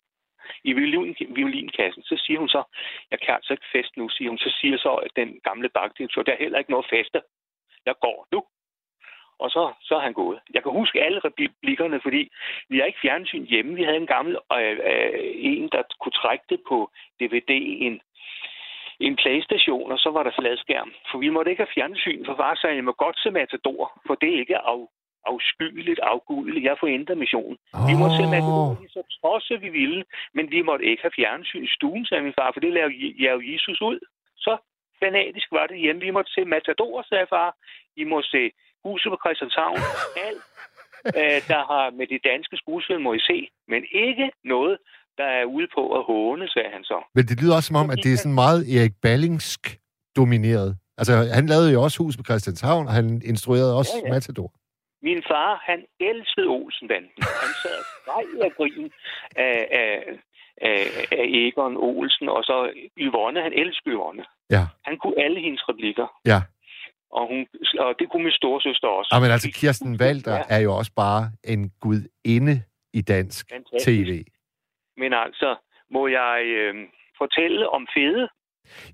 I violin, violinkassen, så siger hun så, jeg kan altså ikke fest nu, siger hun. Så siger så at den gamle bankdirektør, der er heller ikke noget feste. Jeg går nu. Og så, så er han gået. Jeg kan huske alle replikkerne, fordi vi har ikke fjernsyn hjemme. Vi havde en gammel øh, øh, en, der kunne trække det på DVD'en. en Playstation, og så var der fladskærm. For vi måtte ikke have fjernsyn, for far sagde, jeg må godt se Matador, for det er ikke af, afskyeligt, afgudeligt. Jeg får ændret missionen. Oh. Vi måtte se Matador, så trods vi ville, men vi måtte ikke have fjernsyn i stuen, sagde min far, for det lavede jeg jo Jesus ud. Så fanatisk var det hjemme. Vi måtte se Matador, sagde far. I må se Huset på Christianshavn. Alt, øh, der har med de danske skuespil, må I se. Men ikke noget, der er ude på at håne, sagde han så. Men det lyder også som om, at det er sådan meget Erik Ballingsk domineret. Altså, han lavede jo også Hus på Christianshavn, og han instruerede også ja, ja. Matador. Min far, han elskede Olsenbanden. Han sad og af grin af, af, af, af Egon Olsen, og så Yvonne, han elskede Yvonne. Ja. Han kunne alle hendes replikker. Ja. Og, hun, og det kunne min storesøster også. Ja, men altså, Kirsten Walter ja. er jo også bare en gudinde i dansk Fantastisk. tv. Men altså, må jeg øh, fortælle om Fede?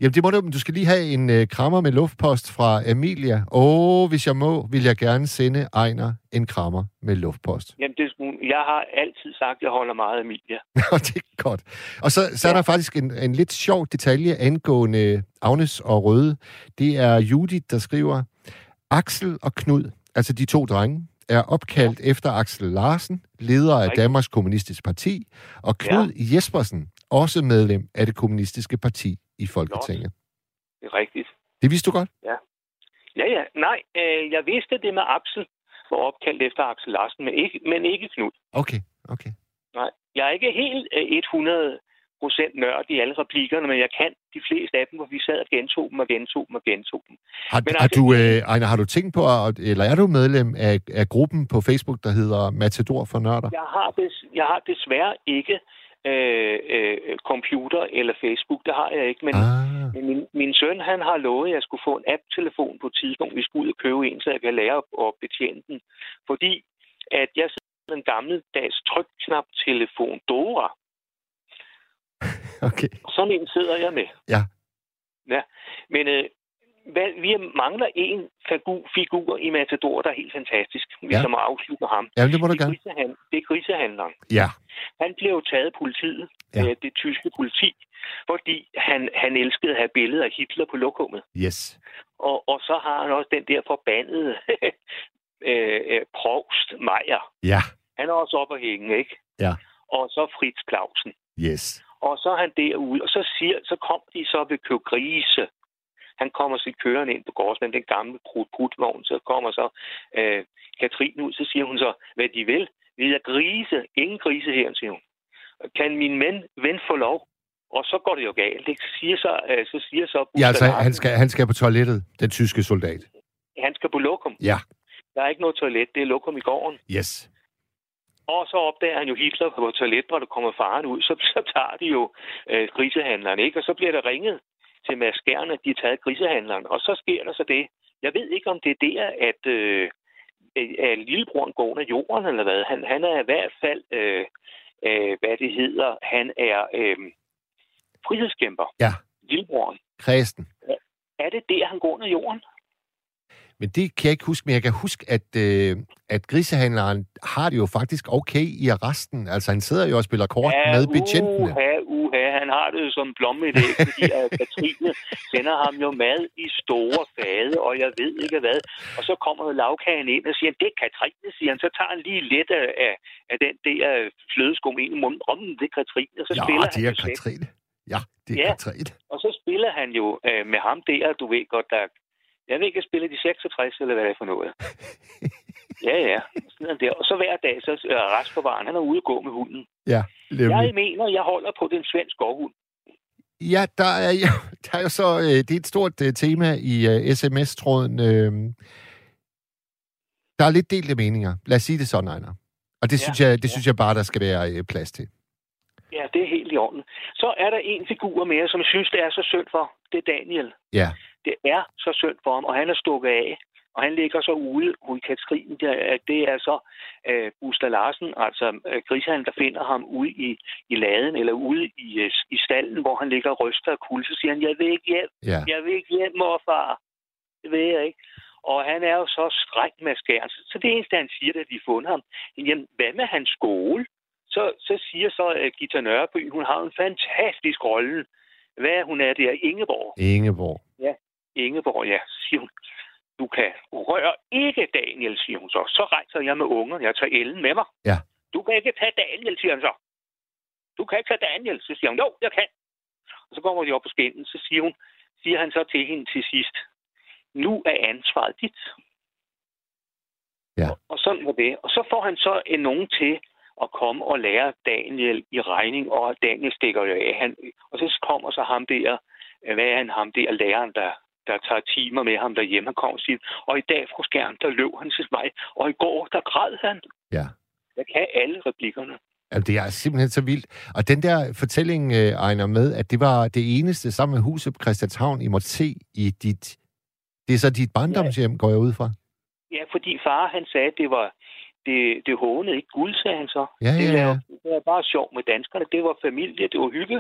Jamen, det må du, du skal lige have en øh, krammer med luftpost fra Emilia. Åh, hvis jeg må, vil jeg gerne sende Ejner en krammer med luftpost. Jamen, det, jeg har altid sagt, at jeg holder meget af Emilia. det er godt. Og så, så ja. er der faktisk en, en lidt sjov detalje angående Agnes og Røde. Det er Judith, der skriver, Axel og Knud, altså de to drenge, er opkaldt ja. efter Axel Larsen, leder af Danmarks Kommunistiske Parti, og Knud ja. Jespersen, også medlem af det kommunistiske parti i Folketinget. Nå, det er rigtigt. Det vidste du godt? Ja. Ja, ja. Nej, øh, jeg vidste det med Axel var opkaldt efter Axel Larsen, men ikke, men ikke Knud. Okay, okay. Nej, jeg er ikke helt øh, 100 procent nørd i alle replikkerne, men jeg kan de fleste af dem, hvor vi sad og gentog dem og gentog dem og gentog dem. Har, men har, altså, du, øh, Ejner, har du tænkt på, eller er du medlem af, af gruppen på Facebook, der hedder Matador for Nørder? Jeg har, des, jeg har desværre ikke øh, øh, computer eller Facebook, det har jeg ikke, men, ah. men min, min søn han har lovet, at jeg skulle få en app-telefon på et tidspunkt, vi skulle ud og købe en, så jeg kan lære at betjene den. Fordi at jeg sidder med en gammeldags trykknap-telefon Dora, Okay. Sådan en sidder jeg med. Ja. Ja, men øh, hvad, vi mangler en figur i Matador, der er helt fantastisk, hvis ja. må afslutte ham. Ja, det må du gerne. Grisehandl- det er grisehandleren. Ja. Han blev jo taget af politiet, ja. øh, det tyske politi, fordi han, han elskede at have billeder af Hitler på lokummet. Yes. Og, og så har han også den der forbandede øh, øh, Provst Meier. Ja. Han er også oppe at hænge, ikke? Ja. Og så Fritz Clausen. Yes. Og så er han derude, og så, siger, så kom de så ved købe grise. Han kommer så kørende ind på gårdsmanden, den gamle krutvogn, så kommer så øh, Katrine ud, så siger hun så, hvad de vil. Vi er grise, ingen grise her, siger hun. Kan min ven, ven få lov? Og så går det jo galt. Det siger så, øh, så siger så... Ja, altså, han skal, han skal på toilettet, den tyske soldat. Han skal på lokum. Ja. Der er ikke noget toilet, det er lokum i gården. Yes. Og så opdager han jo Hitler på der kommer faren ud. Så, så tager de jo øh, grisehandleren, ikke? Og så bliver der ringet til Mads Gern, at de har taget grisehandleren. Og så sker der så det. Jeg ved ikke, om det er der, at, øh, at lillebroren går under jorden, eller hvad. Han, han er i hvert fald, øh, øh, hvad det hedder, han er øh, frihedskæmper. Ja. Lillebroren. Kredsen. Er det der, han går under jorden? Men det kan jeg ikke huske, men jeg kan huske, at, øh, at grisehandleren har det jo faktisk okay i arresten. Altså, han sidder jo og spiller kort ja, med betjentene. Uha, uha, han har det jo som blomme i det, fordi at Katrine sender ham jo mad i store fade, og jeg ved ikke hvad. Og så kommer lavkagen ind og siger, det er Katrine, siger han. Så tager han lige lidt af, af, af den der flødeskum ind i munden. Om det er Katrine, og så ja, spiller det han er Katrine. Ja, det er ja, Katrine. Og så spiller han jo øh, med ham der, du ved godt, der jeg vil ikke spille de 66, eller hvad det er for noget. ja, ja. Sådan der. Og så hver dag, så er rest på varen. Han er ude og gå med hunden. Ja, nemlig. Jeg mener, jeg holder på den svenske gårdhund. Ja, der er, ja, der er jo så... Øh, det er et stort uh, tema i uh, sms-tråden. Uh, der er lidt delte meninger. Lad os sige det sådan, Ejner. Og det, ja, synes, jeg, det ja. synes jeg bare, der skal være uh, plads til. Ja, det er helt i orden. Så er der en figur mere, som jeg synes, det er så synd for. Det er Daniel. Ja. Det er så synd for ham, og han er stukket af. Og han ligger så ude i Katrin. Det er så uh, Buster Larsen, altså uh, Grishan, der finder ham ude i, i laden, eller ude i, uh, i stallen, hvor han ligger og ryster af kul. Så siger han, jeg vil ikke hjem. Ja. Jeg vil ikke hjem, morfar. Det ved jeg ikke. Og han er jo så streng med skæren. Så det eneste, han siger, da de fundet ham, jamen, hvad med hans skole? Så, så siger så uh, Gita Nørreby, hun har en fantastisk rolle hvad er hun er der? Ingeborg. Ingeborg. Ingeborg, ja, siger hun. Du kan røre ikke Daniel, siger hun så. Så rejser jeg med unger. Jeg tager Ellen med mig. Ja. Du kan ikke tage Daniel, siger han så. Du kan ikke tage Daniel. Så siger hun, jo, jeg kan. Og så kommer de op på skinnen. Så siger, hun, siger han så til hende til sidst, nu er ansvaret dit. Ja. Og, og sådan var det. Og så får han så en nogen til at komme og lære Daniel i regning, og Daniel stikker jo af. Han, og så kommer så ham der, øh, hvad er han, ham der læreren, der, der tager timer med ham derhjemme. Han kommer og siger, og i dag, fru Skjern, der løb han til mig, og i går, der græd han. Ja. Jeg kan alle replikkerne. Altså, det er simpelthen så vildt. Og den der fortælling, øh, Ejner, med, at det var det eneste sammen med huset på Christianshavn, I måtte se i dit... Det er så dit barndomshjem, går jeg ud fra? Ja, fordi far, han sagde, at det var... Det, det hånede ikke guld, sagde han så. Ja, det, ja, ja. lavede- det var bare sjov med danskerne. Det var familie, det var hygge.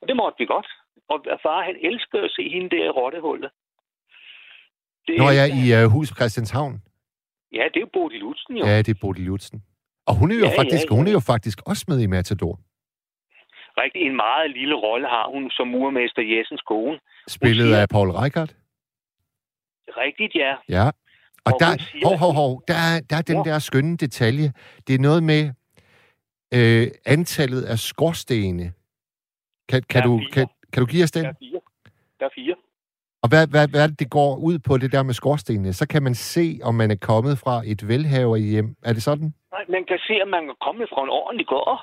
Og det måtte vi godt. Og far, han elskede at se hende der i rottehullet. Det Når jeg elsker i uh, hus på Christianshavn. Ja, det er jo Bodil Lutzen jo. Ja, det er Bodil Lutzen. Og hun er jo Ja, ja, faktisk, ja. hun er jo faktisk også med i Matador. Rigtig en meget lille rolle har hun som murmester Jessens kone. Spillet siger- af Paul Reichert. Rigtigt, ja. Ja. Og Og der, siger- hov, hov, hov, der, er- der er den Ja. der skønne detalje. Det er noget med øh, antallet af skorstene. Kan, kan, du, kan, kan du give os den? Der er fire. Der er fire. Og hvad, hvad, hvad er det, det går ud på, det der med skorstenene? Så kan man se, om man er kommet fra et velhaverhjem. Er det sådan? Nej, man kan se, at man er kommet fra en ordentlig gård.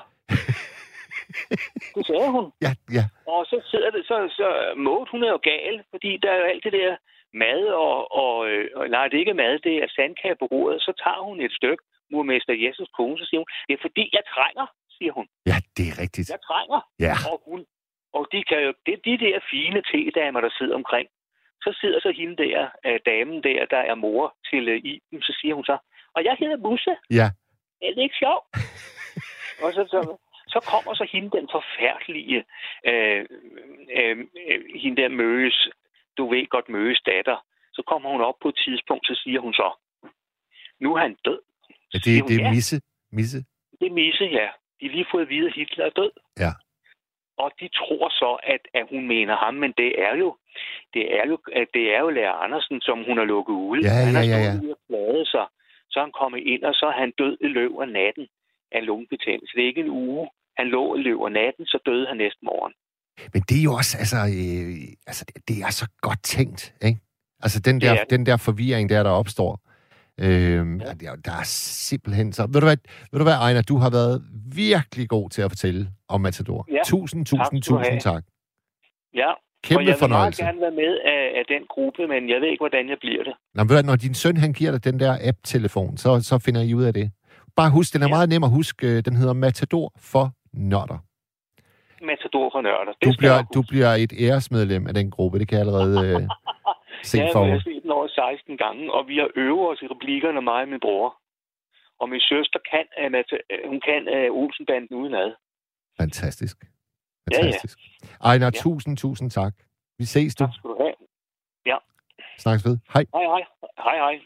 det sagde hun. Ja, ja. Og så sidder det, så, så Maud, hun er jo gal, fordi der er jo alt det der mad, og, og, øh, og nej, det er ikke mad, det er sandkage på bordet. Så tager hun et stykke, murmester Jessens kone, så siger hun, det er fordi, jeg trænger, siger hun. Ja, det er rigtigt. Jeg trænger. Ja. Og, hun, og de, kan jo, det er de der fine tedamer, der sidder omkring. Så sidder så hende der, øh, damen der, der er mor til øh, Iben, så siger hun så, og jeg hedder Musse. Ja. Er det ikke sjovt? og så, så, så kommer så hende den forfærdelige, øh, øh, øh, hende der Møges, du ved godt Møges datter. Så kommer hun op på et tidspunkt, så siger hun så, nu er han død. ja Så siger det, hun, det er ja, misse. misse. det er Misse, ja. De har lige fået at vide, at Hitler er død. Ja. Og de tror så, at, at hun mener ham, men det er jo, det er jo, at det er jo Lærer Andersen, som hun har lukket ude. Ja, han ja, har ja, ja. og fladet sig. Så er han kommet ind, og så er han død i løb af natten af lungebetændelse. Det er ikke en uge. Han lå i løb af natten, så døde han næste morgen. Men det er jo også, altså, øh, altså det, er så godt tænkt, ikke? Altså den der, er det. den der forvirring der, der opstår. Øhm, ja. der, der er simpelthen så... Ved du, hvad, ved du hvad, Ejner, du har været virkelig god til at fortælle om Matador. Ja. Tusind, Tak tusind, du tusind tak. Ja, og Kæmpe jeg vil fornøjelse. meget gerne være med af, af den gruppe, men jeg ved ikke, hvordan jeg bliver det. Nå, ved du, når din søn han giver dig den der app-telefon, så, så finder I ud af det. Bare husk, den er Ja. meget nem at huske. øh, Den hedder Matador for nørder. Matador for nørder. Det Du bliver, jeg du bliver et æresmedlem af den gruppe. Det kan jeg allerede øh, se ja, jeg har set den over 16 gange, og vi har øvet os i replikkerne, mig og min bror. Og min søster kan, Mata- øh, hun kan uh, Olsenbanden udenad. Fantastisk. Ja, ja. Fantastisk. Ejner, Ja. tusind, tusind tak. Vi ses, du. Tak skal du have. Snakkes ved. Hej. Hej, hej. Hej, hej.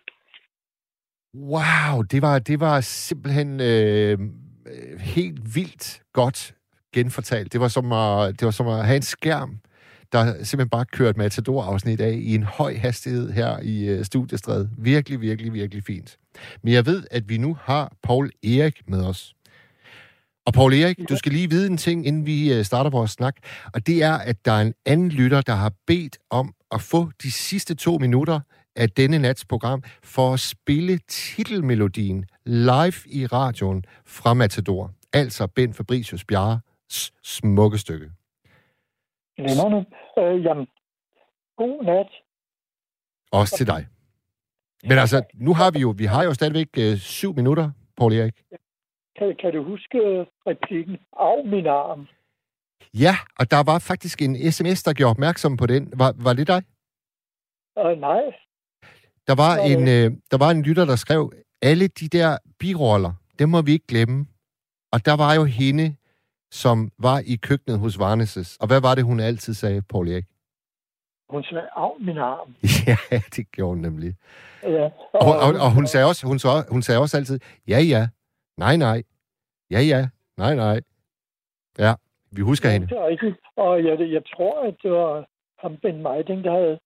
Wow, det var, det var simpelthen øh, øh, helt vildt godt genfortalt. Det var, som at, det var som at have en skærm, der simpelthen bare kørt Matador-afsnit af i en høj hastighed her i øh, studiestrædet. Virkelig, virkelig, virkelig fint. Men jeg ved, at vi nu har Paul Erik med os. Og Paul Erik, du skal lige vide en ting, inden vi øh, starter vores snak. Og det er, at der er en anden lytter, der har bedt om at få de sidste to minutter af denne nats program for at spille titelmelodien live i radioen fra Matador. Altså Ben Fabricius Bjarres smukke stykke. Vennerne, øh, jamen, god nat. Også til dig. Men altså, nu har vi jo, vi har jo stadigvæk øh, syv minutter, Paul Erik. Kan, kan du huske øh, replikken? Af min arm. Ja, og der var faktisk en sms, der gjorde opmærksom på den. Var, var det dig? Øh, nej, Der var, Ja, en, øh, der var en lytter, der skrev, alle de der biroller, dem må vi ikke glemme. Og der var jo hende, som var i køkkenet hos Varneses. Og hvad var det, hun altid sagde, Paul Erik? hun sagde af min arm. ja, det gjorde hun nemlig. Ja, Og, og, og, og hun, sagde også, hun, sagde, hun sagde også altid, ja, ja, nej, nej, ja, ja, nej, nej. Ja, Vi husker hende. Det er rigtigt. Og jeg, jeg tror, at det var ham Ben Meiding, der havde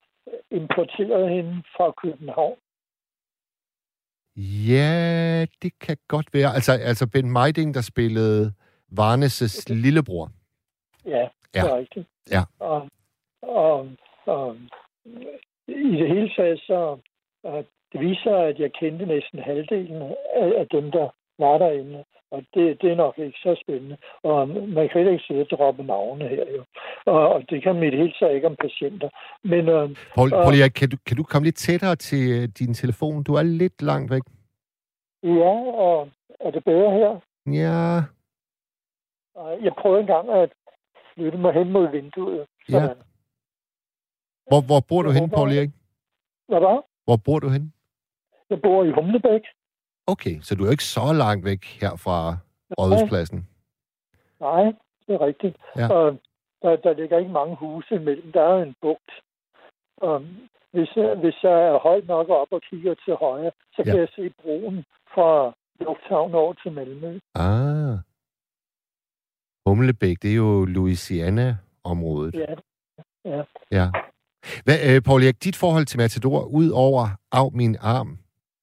importeret hende fra København. Ja, det kan godt være. Altså, altså Ben Meiding, der spillede Varnes' lillebror. Ja, det er rigtigt. Ja. Og, og, og i det hele taget, så og det viser, at jeg kendte næsten halvdelen af, af dem, der var derinde. Og det, det er nok ikke så spændende. Og man kan ikke sidde og droppe navne her jo. Og, og det kan man i det hele taget ikke om patienter. Men, øh, Paul, og- Paul kan, du, kan du komme lidt tættere til øh, din telefon? Du er lidt langt væk. ja, og er det bedre her? Ja, Jeg prøvede engang at flytte mig hen mod vinduet. Ja. Sådan. hvor, hvor bor du henne, Paul Erik? Hvad var? Hvor bor du henne? Jeg bor i Humlebæk. Okay, så du er ikke så langt væk her fra Rådhuspladsen. Nej, det er rigtigt. Ja. Og der, der ligger ikke mange huse imellem. Der er en bugt. Og hvis, jeg- hvis jeg er højt nok op og kigger til højre, så kan Ja. jeg se broen fra Lufthavn over til Malmø. Ah. Humlebæk, det er jo Louisiana-området. Ja, ja. Ja. Hvad, øh, Paul Erik, dit forhold til Matador, ud over af min arm,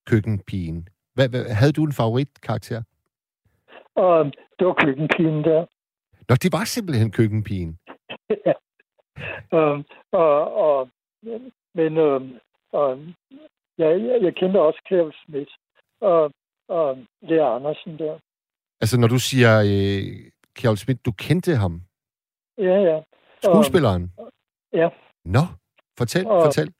køkkenpigen, hvad, hvad, havde du en favoritkarakter? Og det var køkkenpigen der. Nå, det var simpelthen køkkenpigen. Um, og, og, men um, um, ja, jeg, jeg kendte også Kjell Schmidt og, og Lea Andersen der. Altså, når du siger øh, Kjell Schmidt, du kendte ham. Ja, ja. Skuespilleren. ja. Nå, fortæl, Og- fortæl.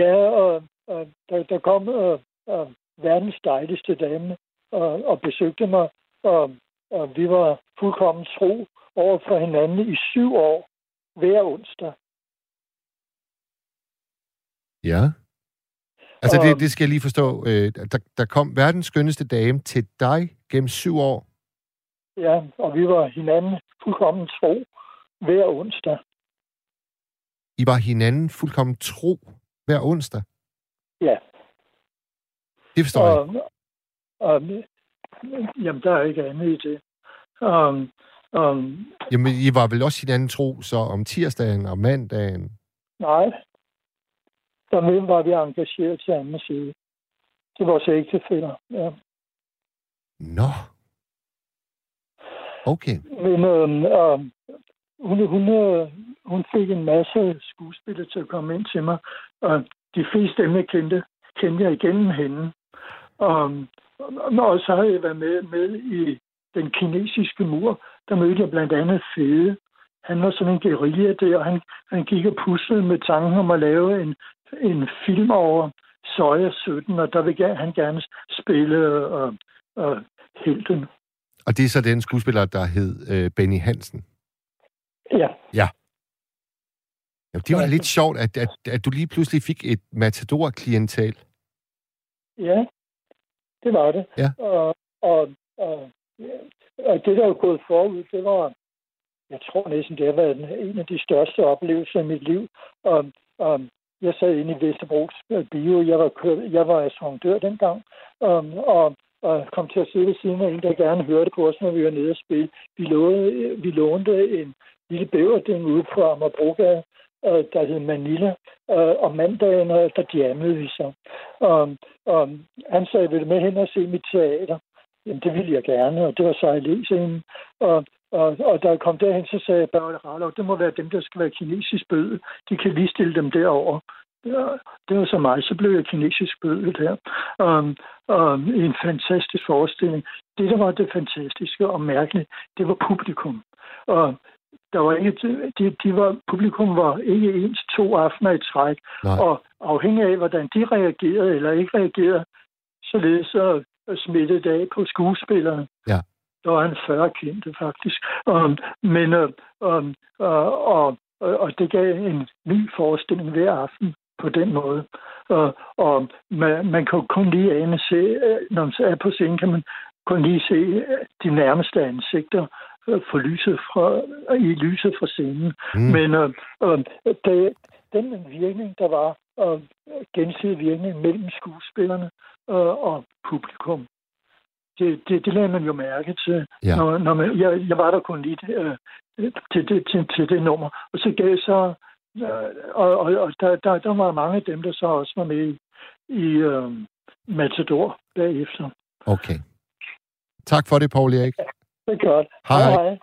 Ja, og, og der, der kom uh, uh, verdens dejligste dame og, og besøgte mig, og, og vi var fuldkommen tro over for hinanden i syv år hver onsdag. Ja. Altså, det, Og- det skal jeg lige forstå. Øh, der, der kom verdens skønneste dame til dig gennem syv år. Ja, og vi var hinanden fuldkommen tro hver onsdag. I var hinanden fuldkommen tro hver onsdag. Ja. Det forstår jeg. Og, og, jamen, der er ikke andet i det. Um, um, Jamen, I var vel også hinanden tro, så om tirsdagen og mandagen. nej, der var vi engageret til anden side. Det var vores ægtefæller, ja. Nå. Okay. Men øh, øh, hun, hun, øh, hun fik en masse skuespillere til at komme ind til mig, og de fleste dem, jeg kendte, kendte jeg igennem hende. Og, og så har jeg været med, med i den kinesiske mur. Der mødte jeg blandt andet Fede. Han var sådan en guerilla der, og han, han gik og puslede med tanken om at lave en, en film over Soja 17, og der vil han gerne spille og, og helten. Og det er så den skuespiller, der hed øh, Benny Hansen. Ja, Jamen, det var lidt sjovt, at, at, at du lige pludselig fik et matador-klientel. Ja, det var det. Ja. Og, og, og, ja, og det, der var gået forud, det var, jeg tror næsten, det har været en- af de største oplevelser i mit liv. Og, og jeg sad inde i Vesterbros øh, bio. Jeg var, kørt, jeg var assurandør dengang. Um, og, og kom til at sidde ved siden af en, der gerne hørte på os, når vi var nede og spille. Vi, lovede, øh, vi lånte en lille bæverding ude på Amagerbrogade, øh, der hed Manila. Øh, og mandagen, der jammede vi så. Og, og han sagde, vil du med hen og se mit teater? Jamen, det ville jeg gerne, og det var så i læsingen. Og, og, og da jeg kom derhen, så sagde jeg, Børge det må være dem, der skal være kinesisk bøde. De kan lige stille dem derover. Ja, det var så mig. Så blev jeg kinesisk bøde der. Um, um, en fantastisk forestilling. Det, der var det fantastiske og mærkelige, det var publikum. Og der var ikke, de, de var, publikum var ikke ens to aftener i træk. Nej. Og afhængig af, hvordan de reagerede eller ikke reagerede, således så smittede det af på skuespillerne. Ja. Der var en 40 kendte, faktisk. Um, men, uh, um, uh, og, og, og det gav en ny forestilling hver aften på den måde. Og, og man, man kan kun lige ane se, øh, når man er på scenen, kan man kun lige se øh, de nærmeste ansigter øh, for lyset fra, i lyset fra scenen. Mm. Men øh, øh, det, den virkning, der var, og gensidig virkning mellem skuespillerne øh, og publikum, det, det, det lader man jo mærke til. Ja. Når, når man, jeg, jeg var der kun lige øh, til, til, til, til det nummer. Og så gav så... Og og, og der, der, der var mange af dem, der så også var med i, i øh, Matador bagefter. Okay. Tak for det, Paul Erik. Det er godt. Hej. hej.